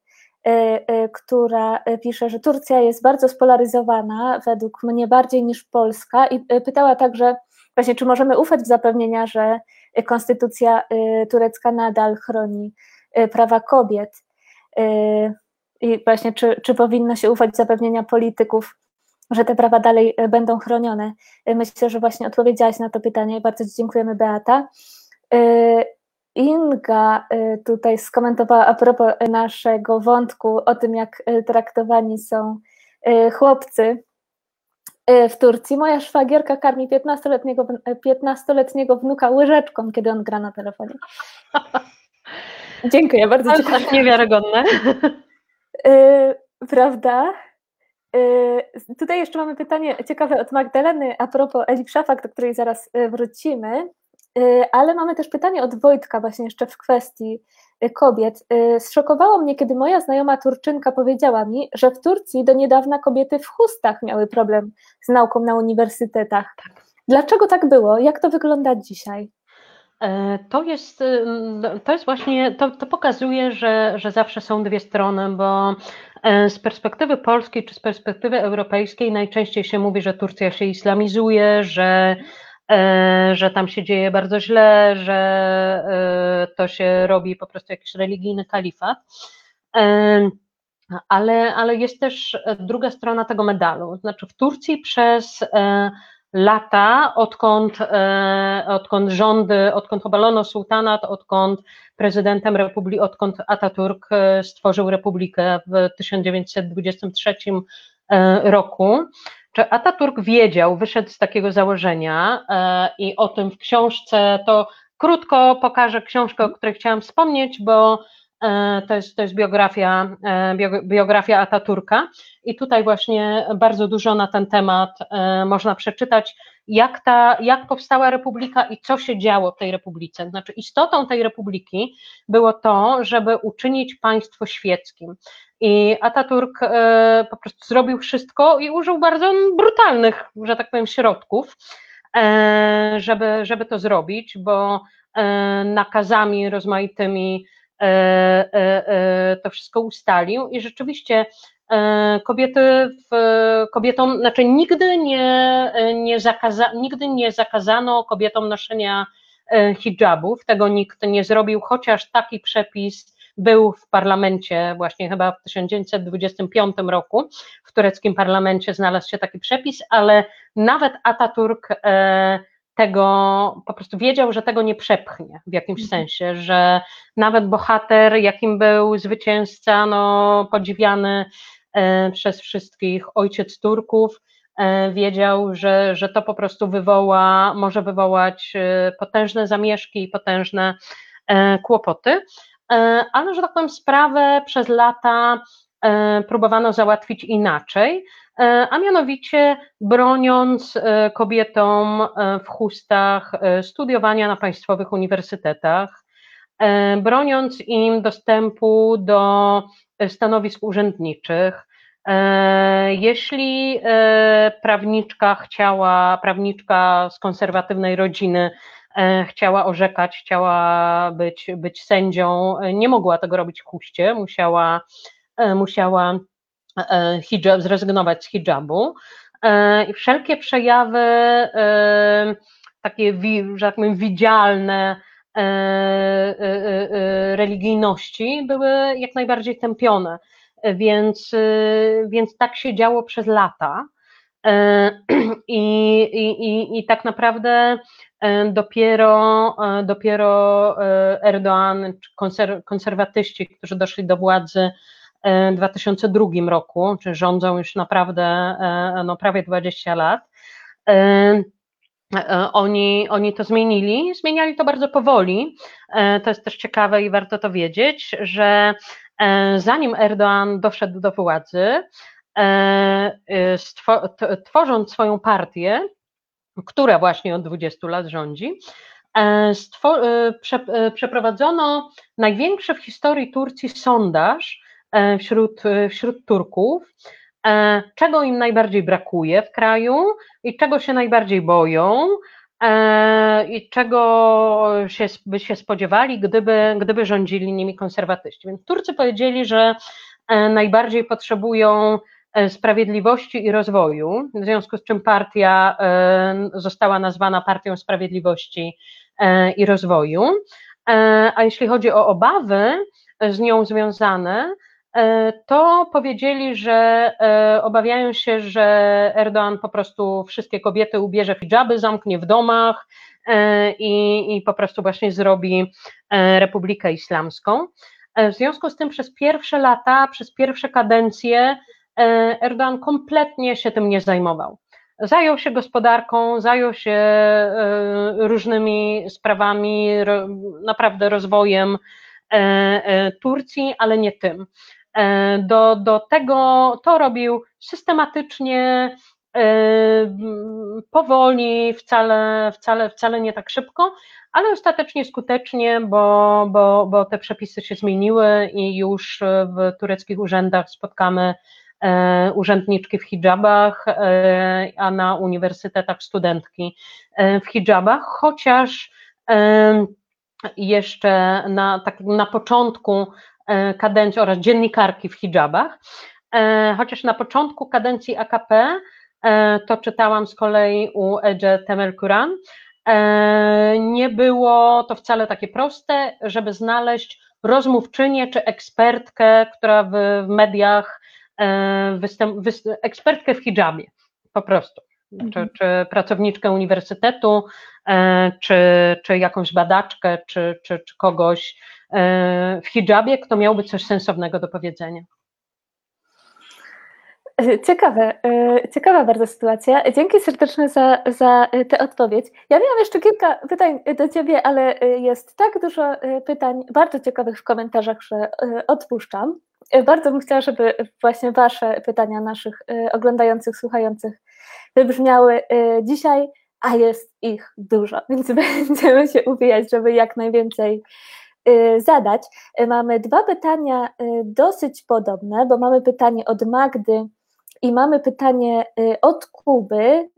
która pisze, że Turcja jest bardzo spolaryzowana, według mnie bardziej niż Polska, i pytała także właśnie, czy możemy ufać w zapewnienia, że konstytucja turecka nadal chroni Y, prawa kobiet. i właśnie czy, czy powinno się ufać zapewnienia polityków, że te prawa dalej będą chronione. Myślę, że właśnie odpowiedziałaś na to pytanie. Bardzo Ci dziękujemy, Beata. Inga tutaj skomentowała a propos naszego wątku o tym, jak traktowani są chłopcy w Turcji moja szwagierka karmi 15-letniego 15 wnuka łyżeczką, kiedy on gra na telefonie. [LAUGHS] Dziękuję bardzo.
To jest niewiarygodne.
Yy, prawda? Yy, tutaj jeszcze mamy pytanie ciekawe od Magdaleny a propos Elik Szafak, do której zaraz wrócimy, yy, ale mamy też pytanie od Wojtka właśnie jeszcze w kwestii Y, kobiet. Y, zszokowało mnie, kiedy moja znajoma Turczynka powiedziała mi, że w Turcji do niedawna kobiety w chustach miały problem z nauką na uniwersytetach. Tak. Dlaczego tak było? Jak to wygląda dzisiaj?
E, to jest, y, to jest właśnie, to, to pokazuje, że, że zawsze są dwie strony, bo e, z perspektywy polskiej czy z perspektywy europejskiej najczęściej się mówi, że Turcja się islamizuje, że E, że tam się dzieje bardzo źle, że to się robi po prostu jakiś religijny kalifat. Ale, ale jest też druga strona tego medalu. Znaczy w Turcji przez lata, odkąd, odkąd rządy, odkąd obalono sułtanat, odkąd prezydentem republiki, odkąd Ataturk stworzył republikę w 1923 roku, czy Ataturk wiedział, wyszedł z takiego założenia e, i o tym w książce, to krótko pokażę książkę, o której chciałam wspomnieć, bo e, to jest, to jest biografia, e, biografia Ataturka i tutaj właśnie bardzo dużo na ten temat można przeczytać, jak, ta, jak powstała republika i co się działo w tej republice. Znaczy istotą tej republiki było to, żeby uczynić państwo świeckim. I Ataturk e, po prostu zrobił wszystko i użył bardzo brutalnych, że tak powiem, środków, e, żeby, żeby to zrobić, bo e, nakazami rozmaitymi to wszystko ustalił i rzeczywiście kobiety w, kobietom, znaczy nigdy nie, nie, zakaza, nigdy nie zakazano kobietom noszenia hijabów, tego nikt nie zrobił, chociaż taki przepis był w parlamencie właśnie chyba w 1925 roku, w tureckim parlamencie znalazł się taki przepis, ale nawet Ataturk e, tego po prostu wiedział, że tego nie przepchnie w jakimś mhm. sensie, że nawet bohater, jakim był zwycięzca, no podziwiany e, przez wszystkich ojciec Turków, e, wiedział, że, że to po prostu wywoła, może wywołać potężne zamieszki i potężne kłopoty. E, ale że tak powiem, sprawę przez lata e, próbowano załatwić inaczej, e, a mianowicie broniąc kobietom w chustach studiowania na państwowych uniwersytetach, broniąc im dostępu do stanowisk urzędniczych. Jeśli prawniczka chciała, prawniczka z konserwatywnej rodziny E, chciała orzekać, chciała być, być sędzią, e, nie mogła tego robić w huście, musiała, e, musiała hijab, zrezygnować z hijabu. I wszelkie przejawy takie, że tak powiem, widzialne religijności były jak najbardziej tępione. Więc, więc tak się działo przez lata. [CLEARS THROAT] I, i, i tak naprawdę E, dopiero, e, dopiero e, Erdoğan, konser, konserwatyści, którzy doszli do władzy 2002 roku, czy rządzą już naprawdę no, prawie 20 lat, oni, oni to zmienili. Zmieniali to bardzo powoli. To jest też ciekawe i warto to wiedzieć, że zanim Erdoğan doszedł do władzy, tworząc swoją partię, która właśnie od 20 lat rządzi, e, e, e, przeprowadzono największy w historii Turcji sondaż wśród, wśród Turków, czego im najbardziej brakuje w kraju i czego się najbardziej boją i czego się, by się spodziewali, gdyby, gdyby rządzili nimi konserwatyści. Więc Turcy powiedzieli, że najbardziej potrzebują E, Sprawiedliwości i Rozwoju, w związku z czym partia e, została nazwana Partią Sprawiedliwości e, i Rozwoju. a jeśli chodzi o obawy z nią związane, to powiedzieli, że obawiają się, że Erdoğan po prostu wszystkie kobiety ubierze hijaby, zamknie w domach i, i po prostu właśnie zrobi Republikę Islamską. W związku z tym przez pierwsze lata, przez pierwsze kadencje Erdoğan kompletnie się tym nie zajmował. Zajął się gospodarką, zajął się e, różnymi sprawami, naprawdę rozwojem e, e, Turcji, ale nie tym. Do, do tego to robił systematycznie, powoli, wcale, wcale, wcale nie tak szybko, ale ostatecznie skutecznie, bo, bo, bo te przepisy się zmieniły i już w tureckich urzędach spotkamy E, urzędniczki w hijabach, e, a na uniwersytetach studentki e, w hijabach, chociaż jeszcze na, tak, na początku kadencji oraz dziennikarki w hijabach, chociaż na początku kadencji AKP to czytałam z kolei u Edge Temelkuran, nie było to wcale takie proste, żeby znaleźć rozmówczynię czy ekspertkę, która w mediach E, występ, ekspertkę w hijabie, po prostu. Czy, mhm. czy pracowniczkę uniwersytetu, e, czy, czy jakąś badaczkę, czy, czy, czy kogoś e, w hijabie, kto miałby coś sensownego do powiedzenia.
Ciekawe, ciekawa bardzo sytuacja. Dzięki serdeczne za, za tę odpowiedź. Ja miałam jeszcze kilka pytań do Ciebie, ale jest tak dużo pytań bardzo ciekawych w komentarzach, że odpuszczam. Bardzo bym chciała, żeby właśnie Wasze pytania naszych oglądających, słuchających wybrzmiały dzisiaj, a jest ich dużo, więc [LAUGHS] będziemy się uwijać, żeby jak najwięcej zadać. Mamy dwa pytania dosyć podobne, bo mamy pytanie od Magdy i mamy pytanie od Kuby.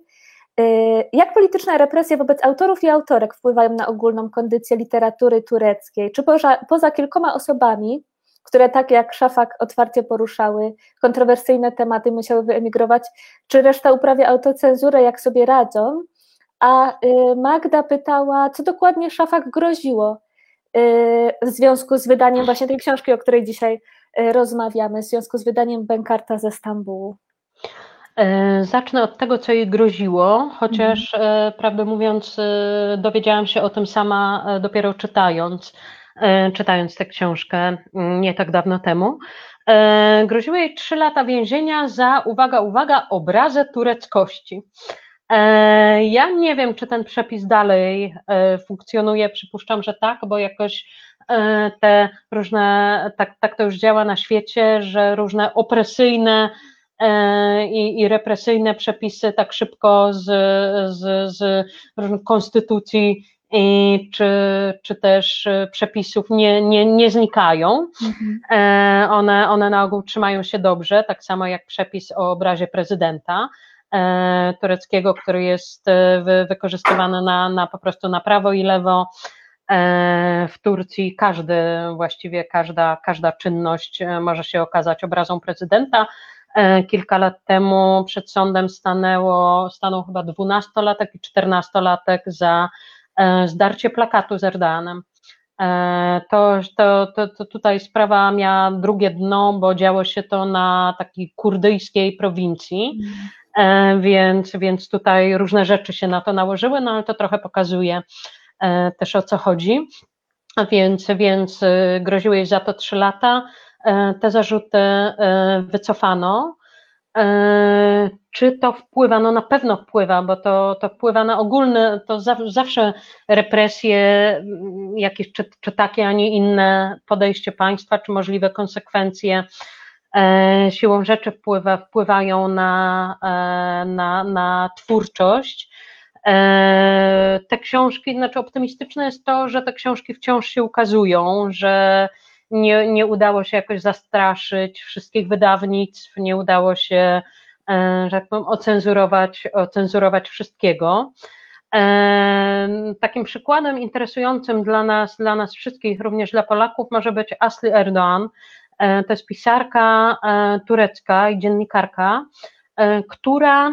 Jak polityczne represje wobec autorów i autorek wpływają na ogólną kondycję literatury tureckiej? Czy poza, poza kilkoma osobami które tak jak Szafak otwarcie poruszały kontrowersyjne tematy, musiały wyemigrować, czy reszta uprawia autocenzurę, jak sobie radzą. A y, Magda pytała, co dokładnie Szafak groziło y, w związku z wydaniem właśnie tej książki, o której dzisiaj y, rozmawiamy, w związku z wydaniem Benkarta ze Stambułu.
E, zacznę od tego, co jej groziło, chociaż mhm. prawdę mówiąc, dowiedziałam się o tym sama dopiero czytając. E, czytając tę książkę mm, nie tak dawno temu. E, groziło jej trzy lata więzienia za, uwaga, uwaga, obrazę tureckości. E, ja nie wiem, czy ten przepis dalej funkcjonuje, przypuszczam, że tak, bo jakoś te różne, tak, tak to już działa na świecie, że różne opresyjne i, i represyjne przepisy tak szybko z, z, z różnych konstytucji czy, czy też e, przepisów nie, nie, nie znikają. Mhm. E, one, one na ogół trzymają się dobrze, tak samo jak przepis o obrazie prezydenta e, tureckiego, który jest wykorzystywany na, na po prostu na prawo i lewo. W Turcji każdy, właściwie każda, każda czynność może się okazać obrazą prezydenta. Kilka lat temu przed sądem stanęło, stanął chyba dwunastolatek i czternastolatek za E, zdarcie plakatu z Erdoganem. E, to, to, to, to, tutaj sprawa miała drugie dno, bo działo się to na takiej kurdyjskiej prowincji, mm. Więc, więc tutaj różne rzeczy się na to nałożyły, no ale to trochę pokazuje też o co chodzi. Więc, więc groziły jej za to trzy lata. Te zarzuty wycofano. E, czy to wpływa? No na pewno wpływa, bo to, to wpływa na ogólne, to zawsze represje, jakieś czy, czy takie, a nie inne podejście państwa, czy możliwe konsekwencje e, siłą rzeczy wpływa, wpływają na, e, na, na twórczość. Te książki, znaczy optymistyczne jest to, że te książki wciąż się ukazują, że nie, nie udało się jakoś zastraszyć wszystkich wydawnictw, nie udało się, e, że tak powiem, ocenzurować, ocenzurować wszystkiego. E, takim przykładem interesującym dla nas, dla nas wszystkich, również dla Polaków, może być Asli Erdoğan. E, jest pisarka turecka i dziennikarka, która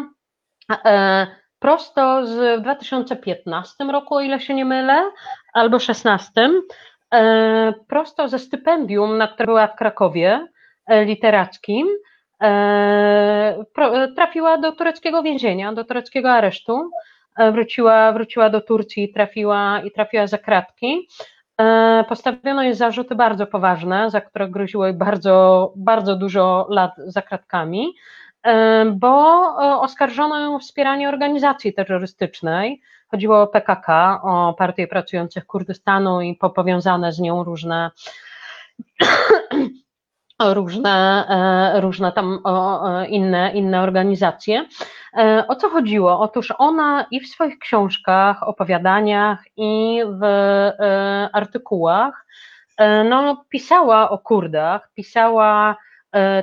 prosto z, w 2015 roku, o ile się nie mylę, albo XVI, prosto ze stypendium, na które była w Krakowie literackim, trafiła do tureckiego więzienia, do tureckiego aresztu. Wróciła, wróciła do Turcji trafiła, i trafiła za kratki. E, postawiono jej zarzuty bardzo poważne, za które groziło jej bardzo, bardzo dużo lat za kratkami, e, bo e, oskarżono ją o wspieranie organizacji terrorystycznej. Chodziło o PKK, o Partię Pracujących Kurdystanu i powiązane z nią różne różne, różne tam inne, inne organizacje. E, o co chodziło? Otóż ona i w swoich książkach, opowiadaniach, i w e, artykułach e, no, pisała o Kurdach, pisała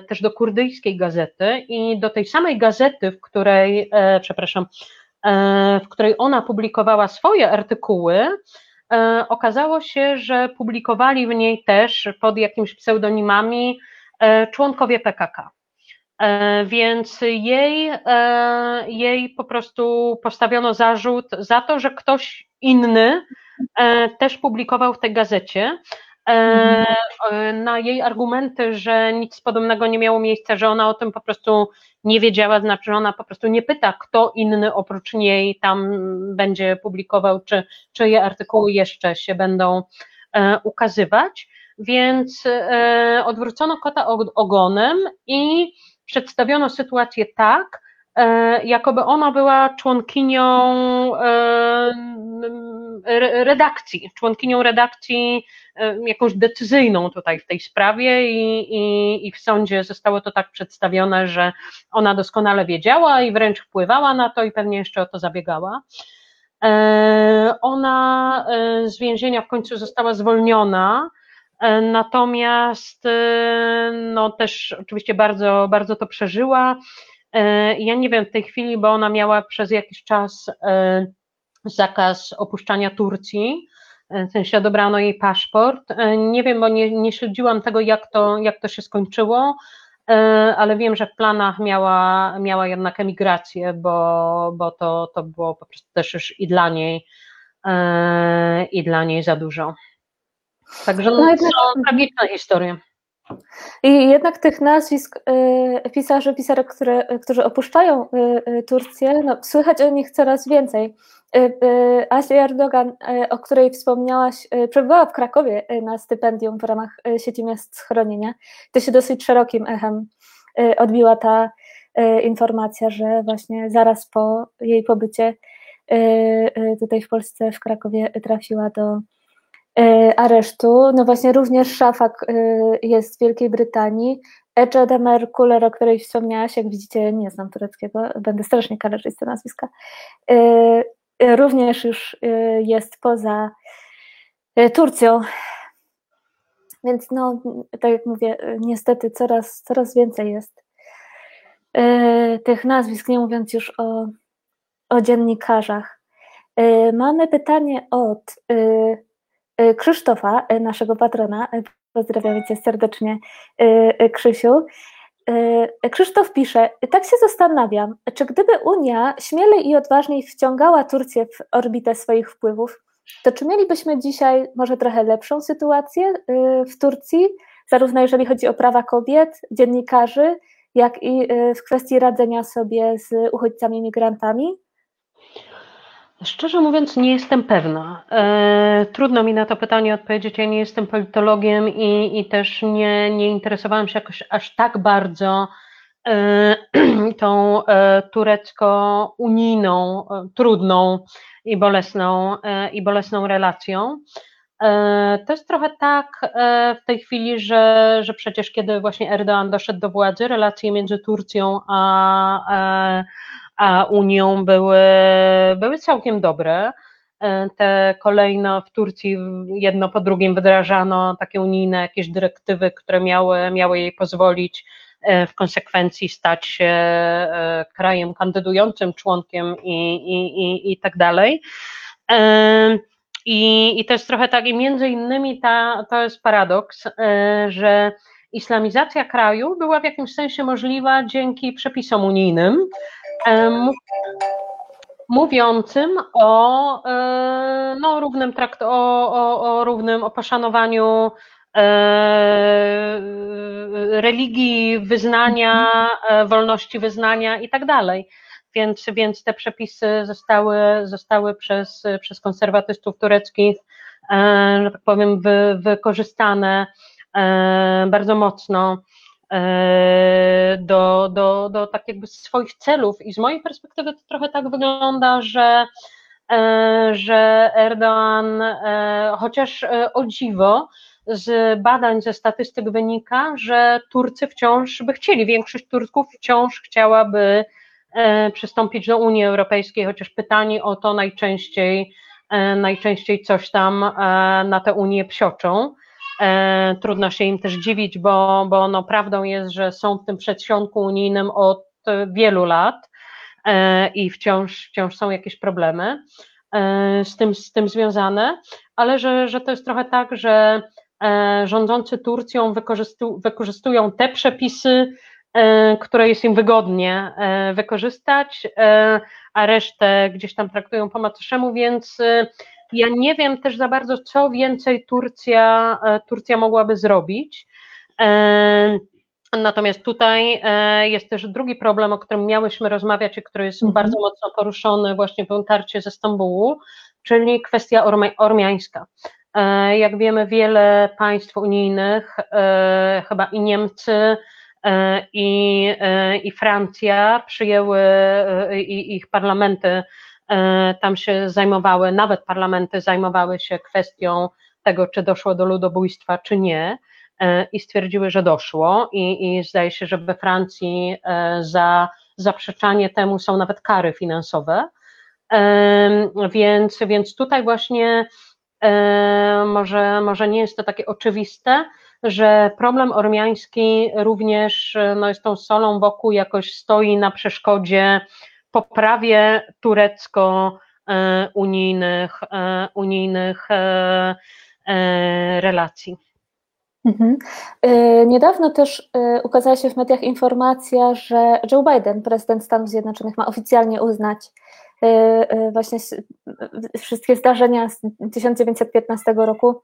też do kurdyjskiej gazety i do tej samej gazety, w której, przepraszam, w której ona publikowała swoje artykuły, okazało się, że publikowali w niej też pod jakimiś pseudonimami członkowie PKK. E, więc jej, e, jej po prostu postawiono zarzut za to, że ktoś inny e, też publikował w tej gazecie. Na jej argumenty, że nic podobnego nie miało miejsca, że ona o tym po prostu nie wiedziała, znaczy, że ona po prostu nie pyta, kto inny oprócz niej tam będzie publikował, czy czyje artykuły jeszcze się będą ukazywać. Więc odwrócono kota ogonem i przedstawiono sytuację tak, e, jakoby ona była członkinią e, redakcji, członkinią redakcji e, jakąś decyzyjną tutaj w tej sprawie i, i, i w sądzie zostało to tak przedstawione, że ona doskonale wiedziała i wręcz wpływała na to i pewnie jeszcze o to zabiegała. Ona z więzienia w końcu została zwolniona, E, natomiast e, no też oczywiście bardzo, bardzo to przeżyła. E, ja nie wiem w tej chwili, bo ona miała przez jakiś czas zakaz opuszczania Turcji, w sensie odebrano jej paszport. Nie wiem, bo nie, nie śledziłam tego, jak to, jak to się skończyło, ale wiem, że w planach miała, miała jednak emigrację, bo, bo to, to było po prostu też już i dla niej, i dla niej za dużo. Także no, to tragiczna historia.
I jednak tych nazwisk y, pisarzy, pisarek, które, którzy opuszczają y, y, Turcję, no, słychać o nich coraz więcej. Asia Erdogan, o której wspomniałaś, przebywała w Krakowie na stypendium w ramach sieci miast schronienia. To się dosyć szerokim echem odbiła ta informacja, że właśnie zaraz po jej pobycie tutaj w Polsce, w Krakowie trafiła do aresztu. No właśnie również Szafak e, jest w Wielkiej Brytanii. Ece Demer Kuler, o której wspomniałaś, jak widzicie, nie znam tureckiego, będę strasznie kaleczyć te nazwiska, e, również już jest poza Turcją. Więc no, tak jak mówię, niestety coraz, coraz więcej jest tych nazwisk, nie mówiąc już o, o dziennikarzach. Mamy pytanie od Krzysztofa, y, naszego patrona. Y, pozdrawiam cię serdecznie, Krzysiu. Krzysztof pisze, tak się zastanawiam, czy gdyby Unia śmielej i odważniej wciągała Turcję w orbitę swoich wpływów, to czy mielibyśmy dzisiaj może trochę lepszą sytuację w Turcji, zarówno jeżeli chodzi o prawa kobiet, dziennikarzy, jak i w kwestii radzenia sobie z uchodźcami, migrantami?
Szczerze mówiąc, nie jestem pewna. E, trudno mi na to pytanie odpowiedzieć. Ja nie jestem politologiem i, i też nie, nie interesowałam się jakoś aż tak bardzo e, [CLEARS THROAT] tą e, turecko-unijną, e, trudną i bolesną, e, i bolesną relacją. E, to jest trochę tak w tej chwili, że, że przecież kiedy właśnie Erdoğan doszedł do władzy, relacje między Turcją a a Unią były, były całkiem dobre. E, te kolejno w Turcji jedno po drugim wdrażano takie unijne jakieś dyrektywy, które miały, miały jej pozwolić e, w konsekwencji stać się e, krajem kandydującym, członkiem i, i, i, i tak dalej. I, I to jest trochę tak, i między innymi ta, to jest paradoks, że islamizacja kraju była w jakimś sensie możliwa dzięki przepisom unijnym, mówiącym o no, równym trakt, o, o, o równym o poszanowaniu religii, wyznania, wolności wyznania i tak dalej. Więc, więc te przepisy zostały, zostały przez, przez konserwatystów tureckich, że tak powiem, wy, wykorzystane bardzo mocno E, do, do, do tak jakby swoich celów i z mojej perspektywy to trochę tak wygląda, że, e, że Erdoğan, e, chociaż o dziwo, z badań, ze statystyk wynika, że Turcy wciąż by chcieli, większość Turków wciąż chciałaby przystąpić do Unii Europejskiej, chociaż pytani o to najczęściej, najczęściej coś tam na tę Unię psioczą. E, trudno się im też dziwić, bo, bo no prawdą jest, że są w tym przedsionku unijnym od wielu lat e, i wciąż, wciąż są jakieś problemy e, z tym, z tym związane, ale że, że to jest trochę tak, że rządzący Turcją wykorzystu, wykorzystują te przepisy, które jest im wygodnie wykorzystać, a resztę gdzieś tam traktują po macoszemu, więc ja nie wiem też za bardzo, co więcej Turcja, e, Turcja mogłaby zrobić. E, natomiast tutaj e, jest też drugi problem, o którym miałyśmy rozmawiać i który jest mhm. bardzo mocno poruszony właśnie w tarcie ze Stambułu, czyli kwestia ormiańska. Jak wiemy, wiele państw unijnych, chyba i Niemcy, i, i Francja przyjęły, i ich parlamenty tam się zajmowały, nawet parlamenty zajmowały się kwestią tego, czy doszło do ludobójstwa, czy nie, e, i stwierdziły, że doszło. I, i zdaje się, że we Francji e, za zaprzeczanie temu są nawet kary finansowe. Więc, więc tutaj właśnie może, może nie jest to takie oczywiste, że problem ormiański również no, jest tą solą wokół jakoś stoi na przeszkodzie poprawie turecko-unijnych e, unijnych e, e, relacji.
Mhm. Niedawno też ukazała się w mediach informacja, że Joe Biden, prezydent Stanów Zjednoczonych, ma oficjalnie uznać właśnie wszystkie zdarzenia z 1915 roku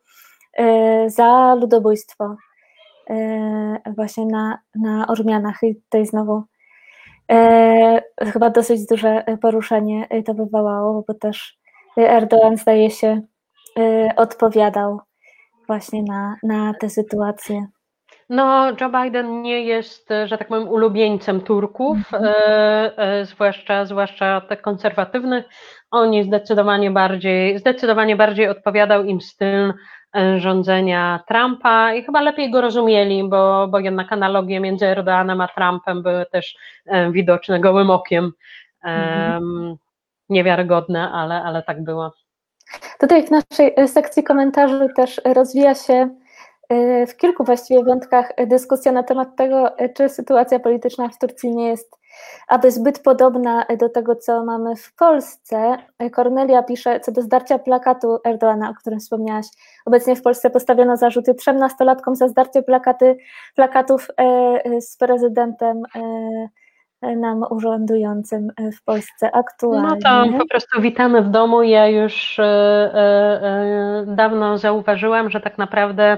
za ludobójstwo właśnie na, na Ormianach i tutaj znowu chyba dosyć duże poruszenie to wywołało, bo też Erdogan zdaje się e, odpowiadał właśnie na, na tę sytuację.
No, Joe Biden nie jest, że tak powiem, ulubieńcem Turków, mm -hmm. e, zwłaszcza, zwłaszcza tych konserwatywnych. On jest zdecydowanie bardziej, zdecydowanie bardziej odpowiadał im styl E, rządzenia Trumpa i chyba lepiej go rozumieli, bo, bo jednak analogie między Erdoganem a Trumpem były też e, widoczne gołym okiem. Mhm. Niewiarygodne, ale, ale tak było.
Tutaj w naszej e, sekcji komentarzy też rozwija się w kilku właściwie wątkach dyskusja na temat tego, czy sytuacja polityczna w Turcji nie jest aby zbyt podobna do tego, co mamy w Polsce. Kornelia pisze, co do zdarcia plakatu Erdoana, o którym wspomniałaś. Obecnie w Polsce postawiono zarzuty trzem nastolatkom za zdarcie plakaty, plakatów e, z prezydentem e, nam urzędującym w Polsce aktualnie.
No to po prostu witamy w domu. Ja już e, dawno zauważyłam, że tak naprawdę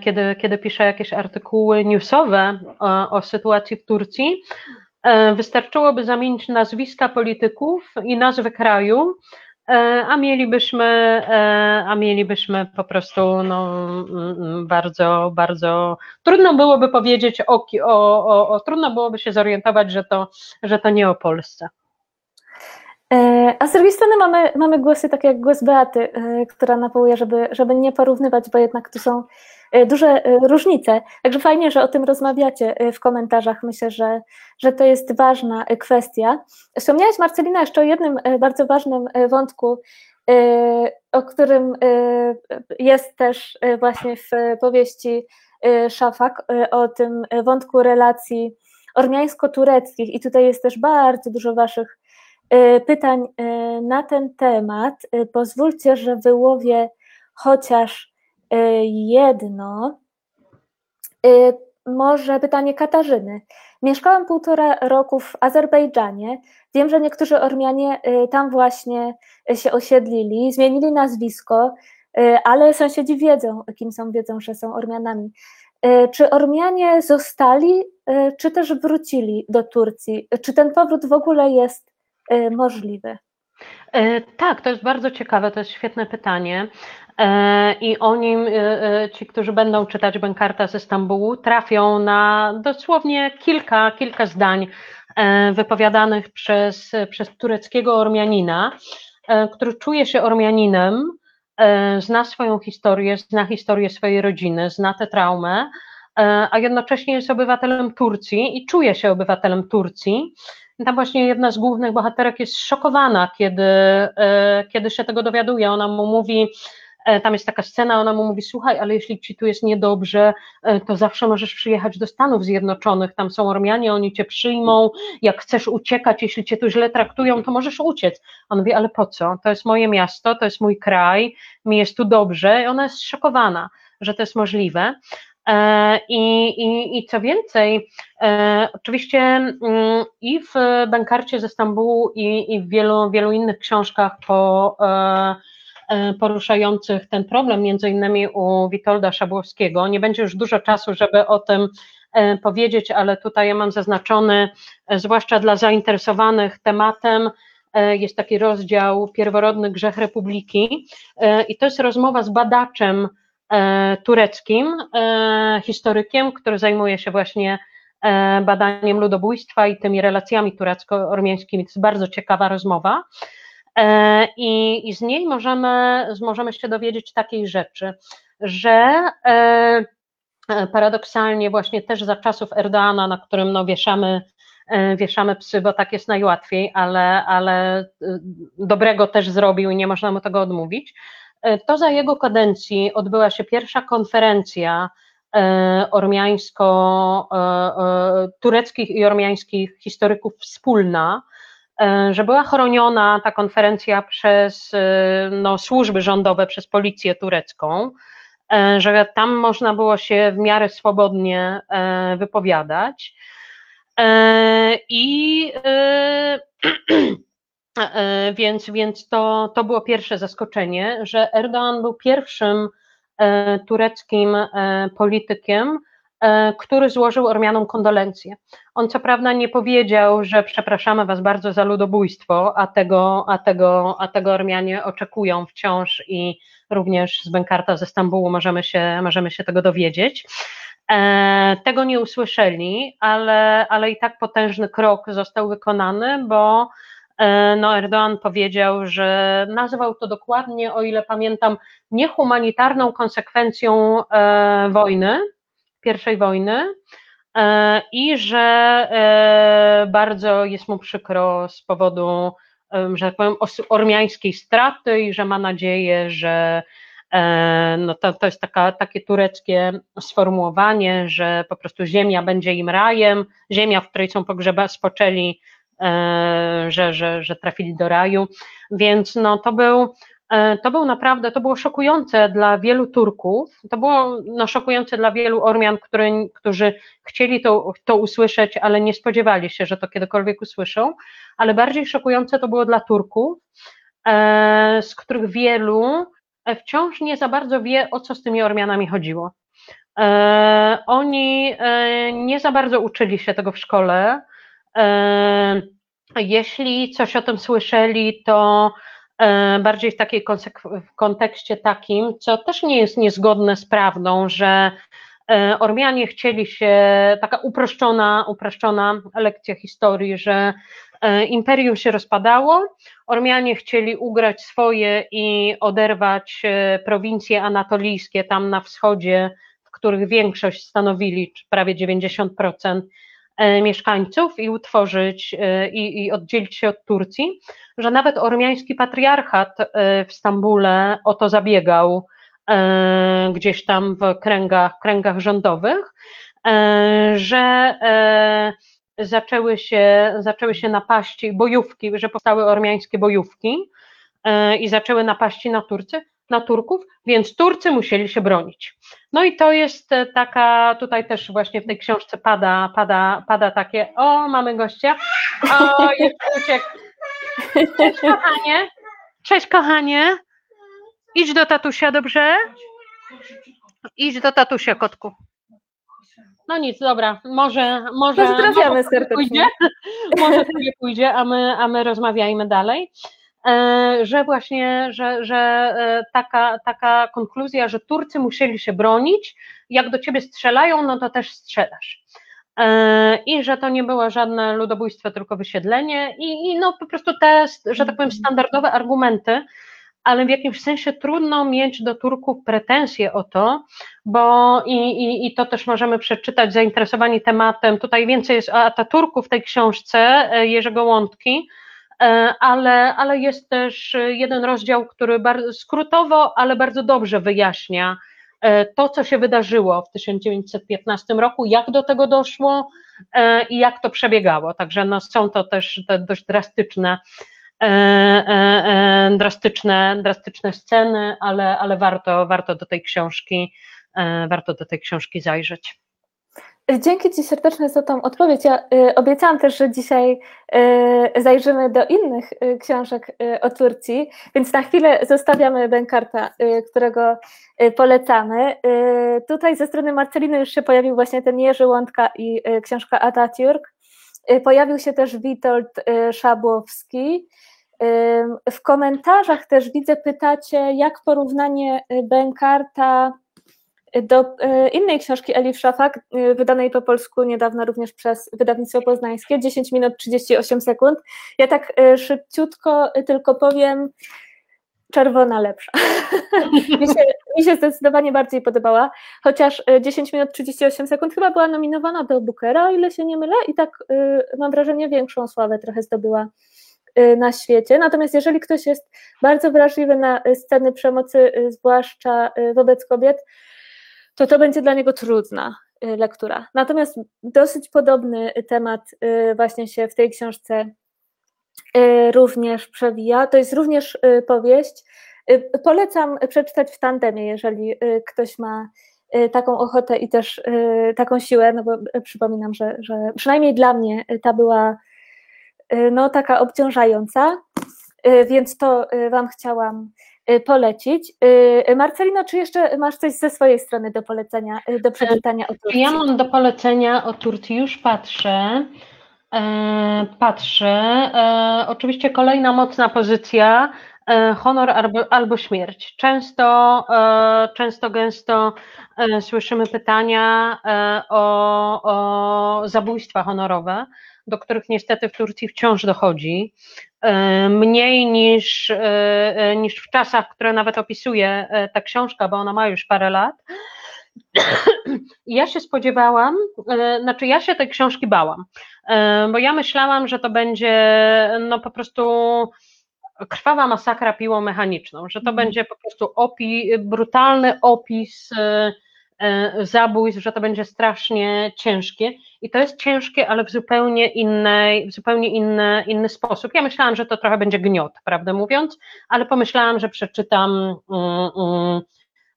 kiedy, kiedy piszę jakieś artykuły newsowe o, o sytuacji w Turcji, E, wystarczyłoby zamienić nazwiska polityków i nazwę kraju, e, a mielibyśmy, e, a mielibyśmy po prostu no, mm, bardzo, bardzo trudno byłoby powiedzieć o, o, o, o trudno byłoby się zorientować, że to, że to nie o Polsce.
A z drugiej strony mamy, mamy głosy takie jak głos Beaty, która nawołuje, żeby, żeby nie porównywać, bo jednak tu są E, duże e, różnice. Także fajnie, że o tym rozmawiacie e, w komentarzach. Myślę, że, że to jest ważna kwestia. Wspomniałaś, Marcelina, jeszcze o jednym bardzo ważnym wątku, o którym jest też właśnie w powieści Szafak, o tym wątku relacji ormiańsko-tureckich. I tutaj jest też bardzo dużo Waszych pytań na ten temat. Pozwólcie, że wyłowię chociaż jedno. Y, może pytanie Katarzyny. Mieszkałam półtora roku w Azerbejdżanie. Wiem, że niektórzy Ormianie tam właśnie się osiedlili, zmienili nazwisko, ale sąsiedzi wiedzą, kim są, wiedzą, że są Ormianami. Czy Ormianie zostali, czy też wrócili do Turcji? Czy ten powrót w ogóle jest możliwy?
Tak, to jest bardzo ciekawe, to jest świetne pytanie. E, i o nim e, e, ci, którzy będą czytać Bękarta ze Stambułu, trafią na dosłownie kilka, kilka zdań wypowiadanych przez, przez tureckiego Ormianina, który czuje się Ormianinem, zna swoją historię, zna historię swojej rodziny, zna tę traumę, a jednocześnie jest obywatelem Turcji i czuje się obywatelem Turcji. Tam właśnie jedna z głównych bohaterek jest szokowana, kiedy, kiedy się tego dowiaduje. Ona mu mówi, tam jest taka scena, ona mu mówi: Słuchaj, ale jeśli ci tu jest niedobrze, e, to zawsze możesz przyjechać do Stanów Zjednoczonych. Tam są Ormianie, oni cię przyjmą. Jak chcesz uciekać, jeśli cię tu źle traktują, to możesz uciec. On mówi: Ale po co? To jest moje miasto, to jest mój kraj, mi jest tu dobrze. I ona jest szokowana, że to jest możliwe. E, I, i, I co więcej, oczywiście mm, i w Bankarcie ze Stambułu, i, i w wielu, wielu innych książkach po E, poruszających ten problem, między innymi u Witolda Szabłowskiego. Nie będzie już dużo czasu, żeby o tym e, powiedzieć, ale tutaj ja mam zaznaczony, e, zwłaszcza dla zainteresowanych tematem, jest taki rozdział Pierworodny Grzech Republiki i to jest rozmowa z badaczem tureckim, historykiem, który zajmuje się właśnie badaniem ludobójstwa i tymi relacjami turecko-ormiańskimi. To jest bardzo ciekawa rozmowa. E, I, I z niej możemy, możemy się dowiedzieć takiej rzeczy, że e, e, paradoksalnie właśnie też za czasów Erdoana, na którym no wieszamy, wieszamy psy, bo tak jest najłatwiej, ale, ale dobrego też zrobił i nie można mu tego odmówić, to za jego kadencji odbyła się pierwsza konferencja ormiańsko, tureckich i ormiańskich historyków wspólna, że była chroniona ta konferencja przez e, no, służby rządowe, przez policję turecką, e, że tam można było się w miarę swobodnie wypowiadać. I [CLEARS THROAT] więc, więc to, to było pierwsze zaskoczenie, że Erdoğan był pierwszym tureckim politykiem, E, który złożył Ormianom kondolencje. On co prawda nie powiedział, że przepraszamy was bardzo za ludobójstwo, a tego, a tego, a tego Ormianie oczekują wciąż i również z Bękarta ze Stambułu możemy się, możemy się tego dowiedzieć. E, tego nie usłyszeli, ale, ale i tak potężny krok został wykonany, bo e, no Erdoğan powiedział, że nazwał to dokładnie, o ile pamiętam, niehumanitarną konsekwencją wojny, i wojny e, i że e, bardzo jest mu przykro z powodu, że tak powiem, ormiańskiej straty i że ma nadzieję, że e, no to, to jest taka, takie tureckie sformułowanie, że po prostu ziemia będzie im rajem, ziemia, w której są pogrzeba, spoczęli, że, że, że trafili do raju, więc no to był E, to był naprawdę, to było szokujące dla wielu Turków, to było no, szokujące dla wielu Ormian, który, którzy chcieli to, to usłyszeć, ale nie spodziewali się, że to kiedykolwiek usłyszą, ale bardziej szokujące to było dla Turków, e, z których wielu e, wciąż nie za bardzo wie, o co z tymi Ormianami chodziło. Oni nie za bardzo uczyli się tego w szkole. Jeśli coś o tym słyszeli, to E, bardziej w takiej w kontekście takim, co też nie jest niezgodne z prawdą, że e, Ormianie chcieli się, taka uproszczona, uproszczona lekcja historii, że e, imperium się rozpadało, Ormianie chcieli ugrać swoje i oderwać prowincje anatolijskie tam na wschodzie, w których większość stanowili prawie 90% E, mieszkańców i utworzyć e, i, i oddzielić się od Turcji, że nawet ormiański patriarchat e, w Stambule o to zabiegał gdzieś tam w kręgach, kręgach rządowych, że zaczęły się, zaczęły się napaści, bojówki, że powstały ormiańskie bojówki i zaczęły napaści na Turcy, na Turków, więc Turcy musieli się bronić. No i to jest e, taka, tutaj też właśnie w tej książce pada, pada, pada takie, o, mamy gościa, o, jeszcze uciekł. Cześć kochanie, cześć kochanie, idź do tatusia, dobrze? Idź do tatusia, kotku. No nic, dobra, może, może,
Pozdrawiamy
może
serdecznie.
pójdzie, może sobie pójdzie, a my, a my rozmawiajmy dalej. E, Że właśnie, że, że e, taka, taka konkluzja, że Turcy musieli się bronić, jak do ciebie strzelają, no to też strzelasz. E, I że to nie było żadne ludobójstwo, tylko wysiedlenie, i, i no po prostu te, że tak powiem, standardowe argumenty, ale w jakimś sensie trudno mieć do Turków pretensje o to, bo i, i, i to też możemy przeczytać zainteresowani tematem. Tutaj więcej jest o Ataturku w tej książce Jerzego Łątki, e, ale, ale jest też jeden rozdział, który bardzo skrótowo, ale bardzo dobrze wyjaśnia e, to, co się wydarzyło w 1915 roku, jak do tego doszło e, i jak to przebiegało. Także no, są to też te dość drastyczne e, e, e, drastyczne, drastyczne sceny, ale, ale warto, warto do tej książki, e, warto do tej książki zajrzeć.
Dzięki Ci serdecznie za tą odpowiedź. Ja y, obiecałam też, że dzisiaj y, zajrzymy do innych y, książek o Turcji, więc na chwilę zostawiamy Benkarta, którego polecamy. Tutaj ze strony Marceliny już się pojawił właśnie ten Jerzy Łądka i książka Atatürk. Pojawił się też Witold Szabłowski. W komentarzach też widzę, pytacie, jak porównanie Benkarta do e, innej książki Elif Szafak, e, wydanej po polsku niedawno również przez wydawnictwo poznańskie, 10 minut 38 sekund. Ja tak e, szybciutko tylko powiem, czerwona lepsza. [LAUGHS] mi, się, mi się zdecydowanie bardziej podobała, chociaż e, 10 minut 38 sekund chyba była nominowana do Bookera, o ile się nie mylę, i tak mam wrażenie większą sławę trochę zdobyła na świecie. Natomiast jeżeli ktoś jest bardzo wrażliwy na sceny przemocy, zwłaszcza wobec kobiet, to to będzie dla niego trudna y, lektura. Natomiast dosyć podobny temat y, właśnie się w tej książce y, również przewija. To jest również powieść. Polecam przeczytać w tandemie, jeżeli ktoś ma taką ochotę i też taką siłę, no bo przypominam, że, że przynajmniej dla mnie ta była no, taka obciążająca, więc to Wam chciałam polecić. Y, Marcelino, czy jeszcze masz coś ze swojej strony do polecenia, y, do przeczytania o Turcji?
Ja mam do polecenia o Turcji, już patrzę. E, patrzę. E, oczywiście kolejna mocna pozycja. E, honor albo, albo śmierć. Często, e, często gęsto e, słyszymy pytania e, o, o zabójstwa honorowe, do których niestety w Turcji wciąż dochodzi. E, Mniej niż, e, e, niż w czasach, które nawet opisuje ta książka, bo ona ma już parę lat. [CLEARS THROAT] Ja się spodziewałam, znaczy ja się tej książki bałam, bo ja myślałam, że to będzie no po prostu krwawa masakra piłą mechaniczną, że to będzie po prostu opi, brutalny opis zabójstw, że to będzie strasznie ciężkie i to jest ciężkie, ale w zupełnie innej, w zupełnie inny, inny sposób. Ja myślałam, że to trochę będzie gniot, prawdę mówiąc, ale pomyślałam, że przeczytam, mm,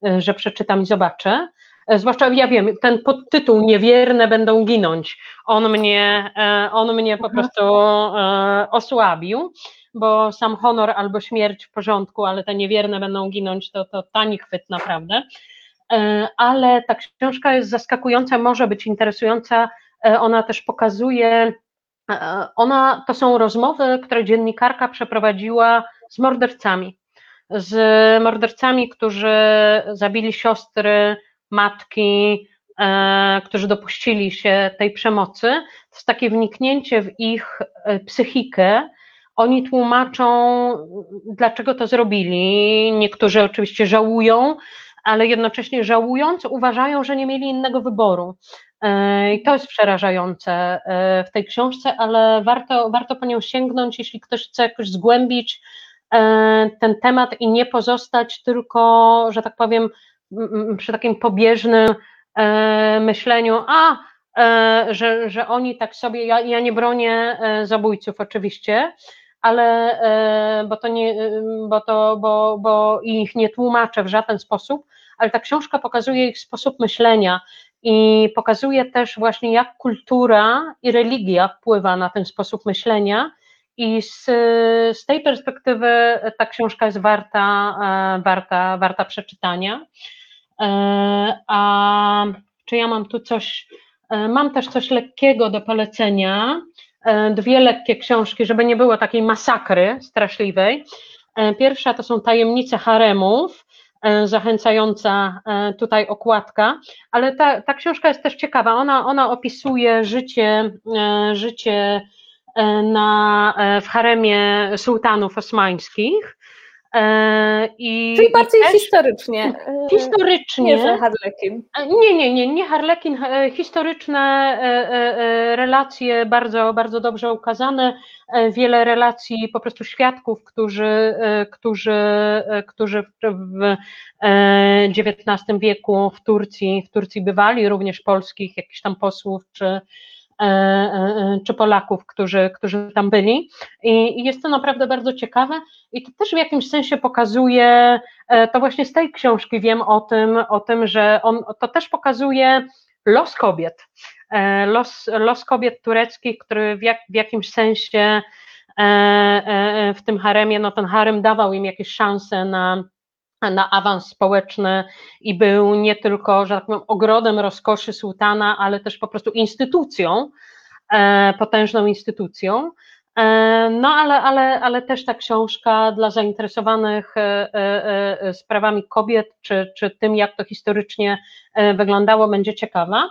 mm, że przeczytam i zobaczę. E, Zwłaszcza ja wiem, ten podtytuł Niewierne będą ginąć. On mnie, e, on mnie po prostu e, osłabił, bo sam honor albo śmierć w porządku, ale te niewierne będą ginąć, to, to tani chwyt naprawdę. Ale ta książka jest zaskakująca, może być interesująca. E, Ona też pokazuje, e, ona to są rozmowy, które dziennikarka przeprowadziła z mordercami. Z mordercami, którzy zabili siostry, matki, e, którzy dopuścili się tej przemocy, to jest takie wniknięcie w ich psychikę. Oni tłumaczą, dlaczego to zrobili. Niektórzy oczywiście żałują, ale jednocześnie żałując, uważają, że nie mieli innego wyboru. E, I to jest przerażające e, w tej książce, ale warto, warto po nią sięgnąć, jeśli ktoś chce jakoś zgłębić e, ten temat i nie pozostać tylko, że tak powiem, przy takim pobieżnym myśleniu, a że, że oni tak sobie, ja, ja nie bronię zabójców oczywiście, ale bo to nie, bo to, bo, bo ich nie tłumaczę w żaden sposób, ale ta książka pokazuje ich sposób myślenia i pokazuje też właśnie, jak kultura i religia wpływa na ten sposób myślenia. I z, z tej perspektywy ta książka jest warta, warta, warta przeczytania. A czy ja mam tu coś, mam też coś lekkiego do polecenia. Dwie lekkie książki, żeby nie było takiej masakry straszliwej. Pierwsza to są Tajemnice haremów E, zachęcająca e, tutaj okładka, ale ta, ta książka jest też ciekawa. Ona, ona opisuje życie, e, życie na, w haremie sułtanów osmańskich.
I, Czyli bardziej też, historycznie.
Historycznie.
Nie, Harlekin.
Nie, nie, nie, nie Harlekin. Historyczne relacje bardzo, bardzo dobrze ukazane. Wiele relacji po prostu świadków, którzy, którzy, którzy w XIX wieku w Turcji, w Turcji bywali, również polskich jakichś tam posłów czy E, e, czy Polaków, którzy, którzy tam byli. I jest to naprawdę bardzo ciekawe i to też w jakimś sensie pokazuje, e, to właśnie z tej książki wiem o tym, o tym, że on to też pokazuje los kobiet, los, los kobiet tureckich, który w, jak, w jakimś sensie w tym haremie, no ten harem dawał im jakieś szanse na na awans społeczny i był nie tylko, że tak powiem, ogrodem rozkoszy sułtana, ale też po prostu instytucją, e, potężną instytucją. E, no ale, ale, ale też ta książka dla zainteresowanych e, sprawami kobiet, czy, czy tym, jak to historycznie wyglądało, będzie ciekawa.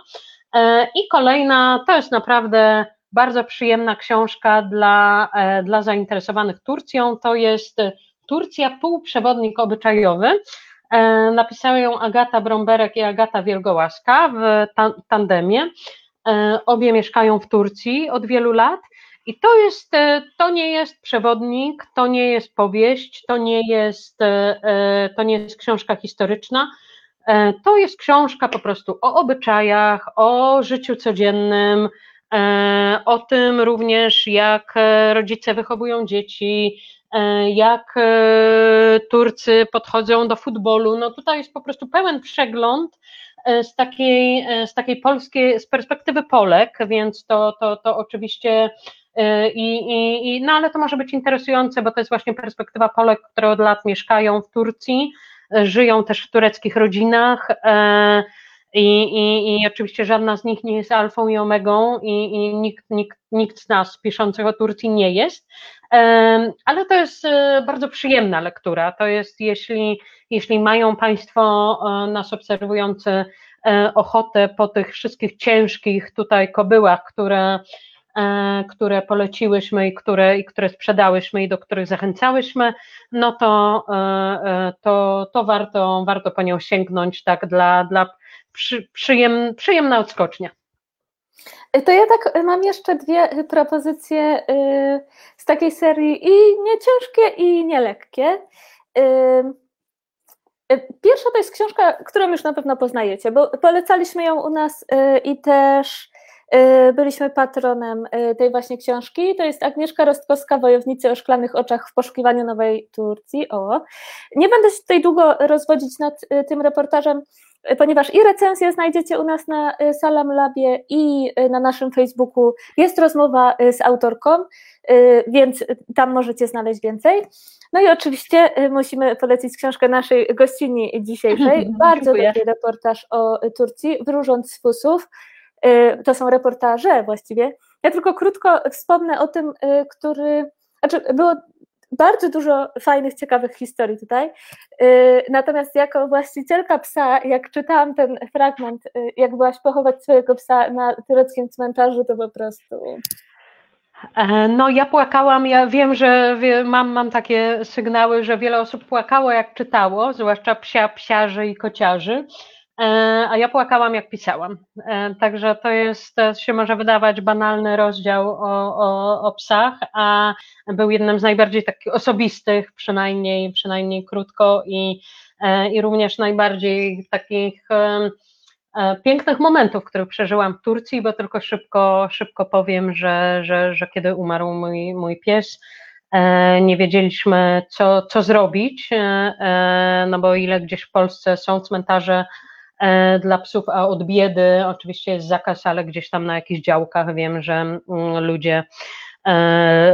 I kolejna, to jest naprawdę bardzo przyjemna książka dla, dla zainteresowanych Turcją, to jest Turcja, półprzewodnik obyczajowy. E, napisały ją Agata Bromberek i Agata Wielgołaska w tandemie. E, obie mieszkają w Turcji od wielu lat i to jest, e, to nie jest przewodnik, to nie jest powieść, to nie jest, to nie jest książka historyczna. To jest książka po prostu o obyczajach, o życiu codziennym, o tym również, jak rodzice wychowują dzieci, jak e, Turcy podchodzą do futbolu. No tutaj jest po prostu pełen przegląd e, z takiej, z takiej polskiej, z perspektywy Polek, więc to, to, to oczywiście i, i, i, no ale to może być interesujące, bo to jest właśnie perspektywa Polek, które od lat mieszkają w Turcji, żyją też w tureckich rodzinach. I, i, I oczywiście żadna z nich nie jest alfą i omegą, i, i nikt, nikt, nikt z nas piszących o Turcji nie jest, ale to jest e, bardzo przyjemna lektura. To jest, jeśli, jeśli mają Państwo e, nas obserwujący e, ochotę po tych wszystkich ciężkich tutaj kobyłach, które, które poleciłyśmy i które, i które sprzedałyśmy i do których zachęcałyśmy, no to, to, to warto, warto po nią sięgnąć tak dla, dla przy, przyjem, przyjemna odskocznia.
To ja tak mam jeszcze dwie propozycje y, z takiej serii i nie ciężkie, i nie lekkie. Y, y, pierwsza to jest książka, którą już na pewno poznajecie, bo polecaliśmy ją u nas i też byliśmy patronem tej właśnie książki. To jest Agnieszka Rostkowska, Wojownicy o szklanych oczach w poszukiwaniu Nowej Turcji. O. Nie będę się tutaj długo rozwodzić nad tym reportażem, ponieważ i recenzję znajdziecie u nas na y, Salam Labie i y, na naszym Facebooku jest rozmowa y, z autorką, więc tam możecie znaleźć więcej. No i oczywiście musimy polecić książkę naszej gościni dzisiejszej. [LAUGHS] Bardzo dobry reportaż o Turcji, wróżąc z fusów. To są reportaże właściwie. Ja tylko krótko wspomnę o tym, który. Znaczy, było bardzo dużo fajnych, ciekawych historii tutaj. Y, natomiast jako właścicielka psa, jak czytałam ten fragment, y, jak byłaś pochować swojego psa na tureckim cmentarzu, to po prostu.
E, no, ja płakałam. Ja wiem, że mam, mam takie sygnały, że wiele osób płakało, jak czytało, zwłaszcza psia, psiarzy i kociarzy. E, a ja płakałam, jak pisałam. E, także to jest, to się może wydawać banalny rozdział o, o, o psach, a był jednym z najbardziej takich osobistych, przynajmniej, przynajmniej krótko i, e, i również najbardziej takich pięknych momentów, które przeżyłam w Turcji, bo tylko szybko, szybko powiem, że, że, że kiedy umarł mój, mój pies, nie wiedzieliśmy, co, co zrobić, no bo ile gdzieś w Polsce są cmentarze dla psów, a od biedy oczywiście jest zakaz, ale gdzieś tam na jakichś działkach wiem, że mm, ludzie,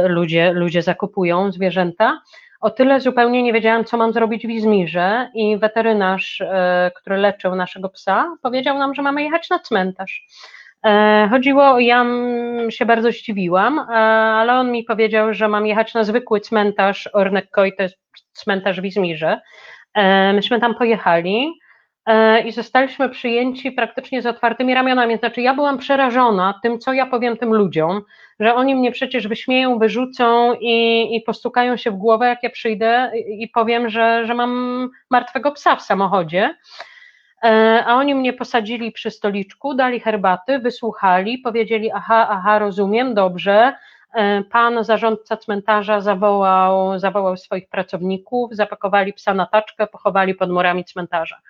ludzie, ludzie zakupują zwierzęta. O tyle zupełnie nie wiedziałam, co mam zrobić w Izmirze i weterynarz, e, który leczył naszego psa, powiedział nam, że mamy jechać na cmentarz. E, chodziło, ja się bardzo zdziwiłam, e, ale on mi powiedział, że mam jechać na zwykły cmentarz Ornekkoi, to jest cmentarz w Izmirze. Myśmy tam pojechali i zostaliśmy przyjęci praktycznie z otwartymi ramionami. Znaczy, ja byłam przerażona tym, co ja powiem tym ludziom, że oni mnie przecież wyśmieją, wyrzucą i, i postukają się w głowę, jak ja przyjdę i powiem, że, że mam martwego psa w samochodzie. E, a oni mnie posadzili przy stoliczku, dali herbaty, wysłuchali, powiedzieli: Aha, aha, rozumiem, dobrze. E, pan zarządca cmentarza zawołał, zawołał swoich pracowników, zapakowali psa na taczkę, pochowali pod murami cmentarza.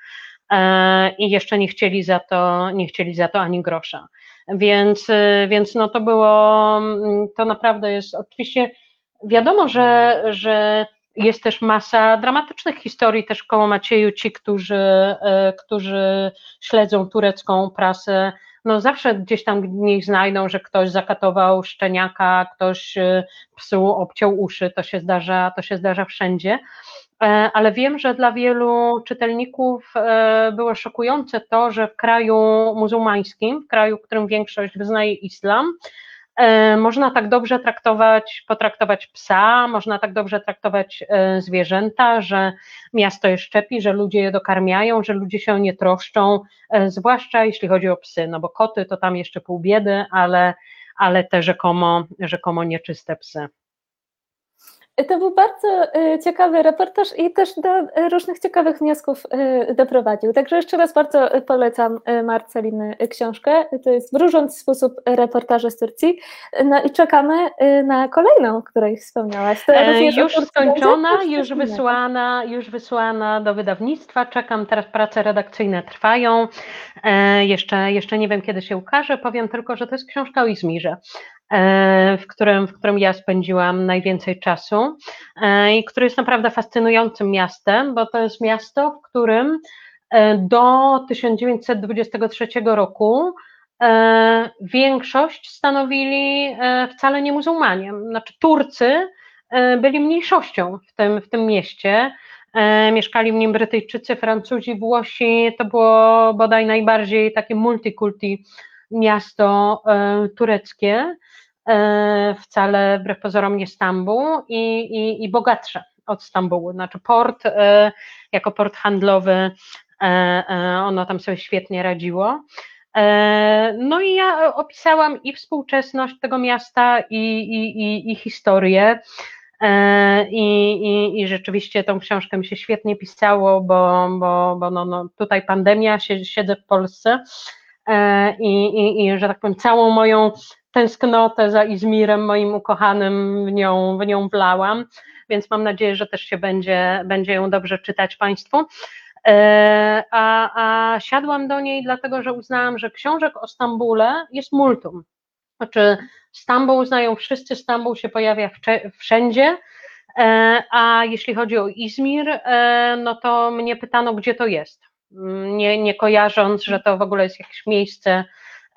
E, I jeszcze nie chcieli za to, nie chcieli za to ani grosza. Więc, y, więc no to było, mm, to naprawdę jest oczywiście wiadomo, że, że jest też masa dramatycznych historii też koło Macieju, ci, którzy, y, którzy śledzą turecką prasę, no zawsze gdzieś tam nich znajdą, że ktoś zakatował szczeniaka, ktoś psu obciął uszy, to się zdarza, to się zdarza wszędzie. E, ale wiem, że dla wielu czytelników e, było szokujące to, że w kraju muzułmańskim, w kraju, w którym większość wyznaje islam, e, można tak dobrze traktować, potraktować psa, można tak dobrze traktować zwierzęta, że miasto je szczepi, że ludzie je dokarmiają, że ludzie się nie troszczą, zwłaszcza jeśli chodzi o psy, no bo koty to tam jeszcze pół biedy, ale, ale te rzekomo, rzekomo nieczyste psy.
To był bardzo y, ciekawy reportaż i też do y, różnych ciekawych wniosków y, doprowadził. Także jeszcze raz bardzo polecam Marceliny książkę. To jest Wróżąc sposób reportaży z Turcji. No i czekamy na kolejną, której wspomniałaś.
E, już skończona, już wysłana, już wysłana do wydawnictwa. Czekam, teraz prace redakcyjne trwają. E, jeszcze, jeszcze nie wiem, kiedy się ukaże. Powiem tylko, że to jest książka o Izmirze. E, w którym, w którym ja spędziłam najwięcej czasu e, i który jest naprawdę fascynującym miastem, bo to jest miasto, w którym e, do 1923 roku większość stanowili wcale nie muzułmanie. Znaczy Turcy byli mniejszością w tym, w tym mieście. Mieszkali w nim Brytyjczycy, Francuzi, Włosi. To było bodaj najbardziej takie multikulti miasto tureckie. E, wcale wbrew pozorom nie Stambuł i, i, i bogatsze od Stambułu. Znaczy port e, jako port handlowy, e, ono tam sobie świetnie radziło. No i ja opisałam i współczesność tego miasta, i, i, i, i historię. I, i, I rzeczywiście tą książkę mi się świetnie pisało, bo, bo, bo no, no tutaj pandemia, siedzę w Polsce i, i, i, że tak powiem, całą moją tęsknotę za Izmirem, moim ukochanym, w nią, w nią wlałam, więc mam nadzieję, że też się będzie, będzie ją dobrze czytać Państwu. E, a, a siadłam do niej dlatego, że uznałam, że książek o Stambule jest multum. Znaczy, Stambuł znają wszyscy, Stambuł się pojawia wszędzie, e, a jeśli chodzi o Izmir, e, no to mnie pytano, gdzie to jest. Nie, nie kojarząc, że to w ogóle jest jakieś miejsce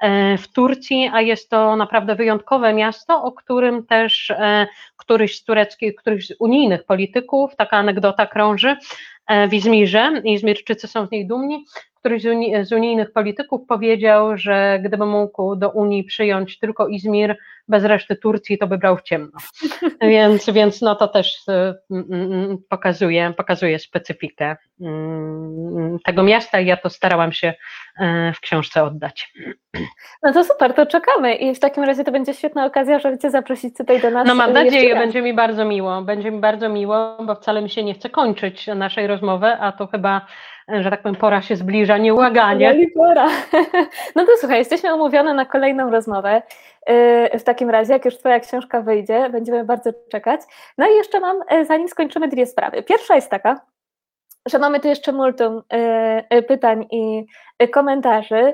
E, w Turcji, a jest to naprawdę wyjątkowe miasto, o którym też e, któryś z tureckich, któryś z unijnych polityków, taka anegdota krąży e, w Izmirze, Izmirczycy są z niej dumni, któryś z, uni, z unijnych polityków powiedział, że gdyby mógł do Unii przyjąć tylko Izmir, bez reszty Turcji, to by brał w ciemno. [LAUGHS] Więc, więc no to też mm, mm, pokazuje, pokazuje specyfikę mm, tego miasta i ja to starałam się w książce oddać.
No to super, to czekamy i w takim razie to będzie świetna okazja, żeby Cię zaprosić tutaj do nas.
No mam nadzieję, będzie mi bardzo miło, będzie mi bardzo miło, bo wcale mi się nie chce kończyć naszej rozmowy, a to chyba że tak powiem, pora się zbliża niełaganie.
Pora. [LAUGHS] No to słuchaj, jesteśmy umówione na kolejną rozmowę. Y, w takim razie, jak już Twoja książka wyjdzie, będziemy bardzo czekać. No i jeszcze mam, y, zanim skończymy, dwie sprawy. Pierwsza jest taka, że mamy tu jeszcze multum y, pytań i komentarzy.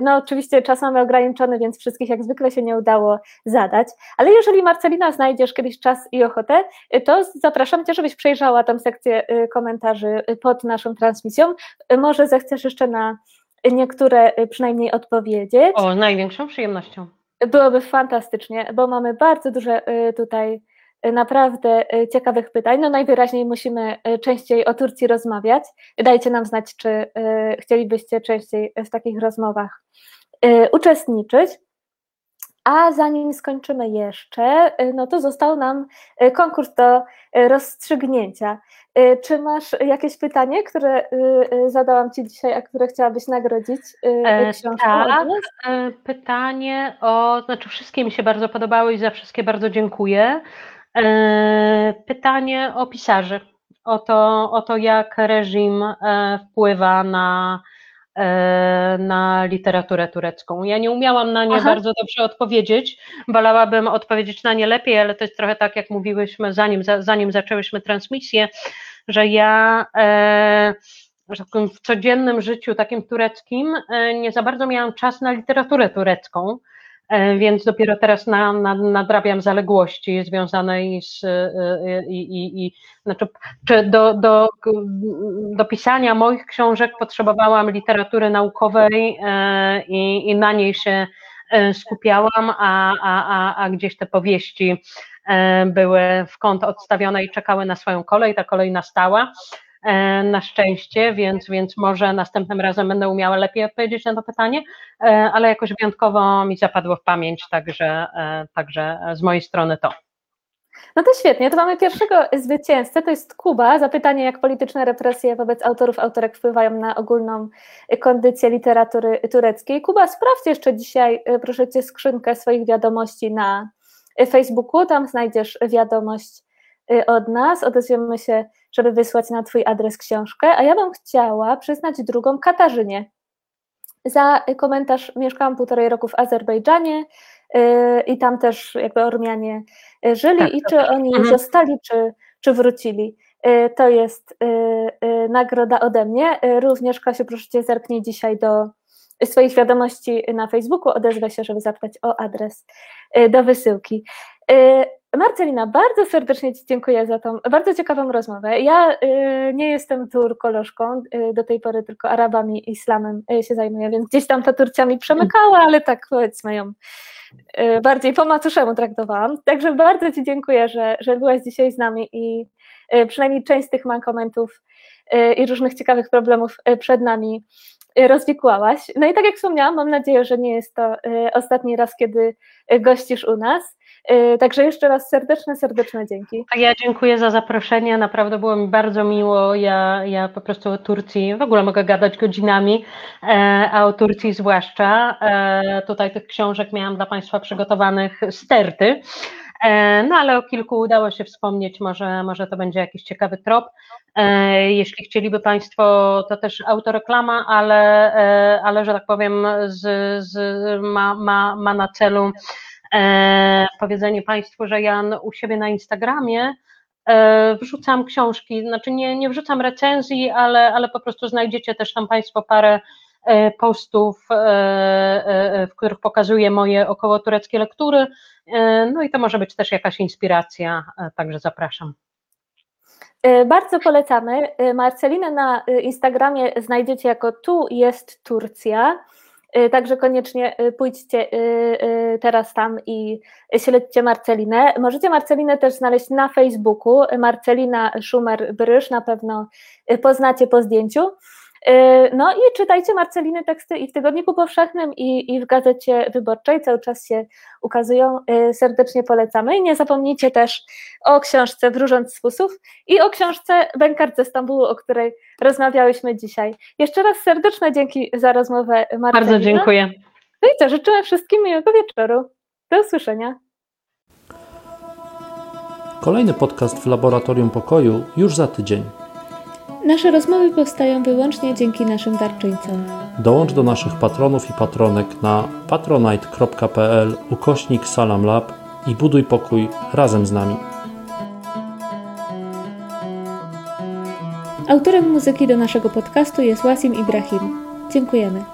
No, oczywiście czas mamy ograniczony, więc wszystkich jak zwykle się nie udało zadać, ale jeżeli Marcelina znajdziesz kiedyś czas i ochotę, to zapraszam Cię, żebyś przejrzała tam sekcję komentarzy pod naszą transmisją. Może zechcesz jeszcze na niektóre przynajmniej odpowiedzieć.
O, największą przyjemnością.
Byłoby fantastycznie, bo mamy bardzo duże tutaj naprawdę e, ciekawych pytań. No najwyraźniej musimy e, częściej o Turcji rozmawiać. Dajcie nam znać, czy e, chcielibyście częściej w takich rozmowach uczestniczyć. A zanim skończymy jeszcze, no to został nam konkurs do rozstrzygnięcia. Czy masz jakieś pytanie, które zadałam Ci dzisiaj, a które chciałabyś nagrodzić książką?
Tak, pytanie o, znaczy wszystkie mi się bardzo podobały i za wszystkie bardzo dziękuję. E, pytanie o pisarzy, o to, o to jak reżim e, wpływa na, e, na literaturę turecką. Ja nie umiałam na nie Aha. bardzo dobrze odpowiedzieć, wolałabym odpowiedzieć na nie lepiej, ale to jest trochę tak, jak mówiłyśmy, zanim, zanim zaczęłyśmy transmisję, że ja w codziennym życiu takim tureckim nie za bardzo miałam czas na literaturę turecką. E, więc dopiero teraz na, na, nadrabiam zaległości związane z, e, e, i, i, i znaczy, czy do, do, do pisania moich książek potrzebowałam literatury naukowej i, i na niej się skupiałam, a, a, a, a gdzieś te powieści były w kąt odstawione i czekały na swoją kolej, ta kolej nastała. E, na szczęście, więc, więc może następnym razem będę umiała lepiej odpowiedzieć na to pytanie, e, ale jakoś wyjątkowo mi zapadło w pamięć, także, e, także z mojej strony to.
No to świetnie, to mamy pierwszego zwycięzcę, to jest Kuba. Zapytanie, jak polityczne represje wobec autorów, autorek wpływają na ogólną kondycję literatury tureckiej. Kuba, sprawdź jeszcze dzisiaj, proszę Cię, skrzynkę swoich wiadomości na Facebooku, tam znajdziesz wiadomość od nas, odezwiemy się żeby wysłać na Twój adres książkę, a ja bym chciała przyznać drugą Katarzynie. Za komentarz mieszkałam półtorej roku w Azerbejdżanie yy, i tam też jakby Ormianie yy, żyli tak, i czy oni mhm. zostali, czy, czy wrócili. Yy, to jest nagroda ode mnie. Również Kasiu, proszę Cię, zerknij dzisiaj do swoich wiadomości na Facebooku, odezwę się, żeby zapytać o adres do wysyłki. Marcelina, bardzo serdecznie Ci dziękuję za tą bardzo ciekawą rozmowę. Ja y, nie jestem turkolożką, y, do tej pory tylko Arabami i Islamem y, się zajmuję, więc gdzieś tam ta Turcja mi przemykała, ale tak powiedzmy ją bardziej po macuszemu traktowałam. Także bardzo Ci dziękuję, że, że byłaś dzisiaj z nami i przynajmniej część z tych mankomentów y, i różnych ciekawych problemów przed nami rozwikłałaś. No i tak jak wspomniałam, mam nadzieję, że nie jest to ostatni raz, kiedy gościsz u nas. Y, także jeszcze raz serdeczne, serdeczne dzięki.
A ja dziękuję za zaproszenie, naprawdę było mi bardzo miło. Ja, ja po prostu o Turcji w ogóle mogę gadać godzinami, e, a o Turcji zwłaszcza. E, tutaj tych książek miałam dla Państwa przygotowanych sterty. E, no ale o kilku udało się wspomnieć, może, może to będzie jakiś ciekawy trop. Jeśli chcieliby Państwo, to też autoreklama, ale, ale że tak powiem, z, z, ma, ma, ma na celu e, powiedzenie Państwu, że ja u siebie na Instagramie e, wrzucam książki, znaczy nie, nie wrzucam recenzji, ale, ale po prostu znajdziecie też tam Państwo parę e, postów, e, e, w których pokazuję moje około tureckie lektury, e, no i to może być też jakaś inspiracja, także zapraszam.
Bardzo polecamy. Marcelinę na Instagramie znajdziecie jako Tu jest Turcja. Y, także koniecznie y, pójdźcie y, teraz tam i śledźcie Marcelinę. Możecie Marcelinę też znaleźć na Facebooku. Marcelina Szumer-Brysz, na pewno poznacie po zdjęciu. Y, no i czytajcie Marceliny teksty i w Tygodniku Powszechnym, i, i w Gazecie Wyborczej, cały czas się ukazują, y, serdecznie polecamy. I nie zapomnijcie też o książce Wróżąc z Fusów i o książce Bękart ze Stambułu, o której rozmawiałyśmy dzisiaj. Jeszcze raz serdeczne dzięki za rozmowę Marcelina.
Bardzo dziękuję.
No i co, życzymy wszystkim miłego wieczoru. Do usłyszenia.
Kolejny podcast w Laboratorium Pokoju już za tydzień.
Nasze rozmowy powstają wyłącznie dzięki naszym darczyńcom.
Dołącz do naszych patronów i patronek na patronite.pl ukośnik salamlab i buduj pokój razem z nami.
Autorem muzyki do naszego podcastu jest Wasim Ibrahim. Dziękujemy.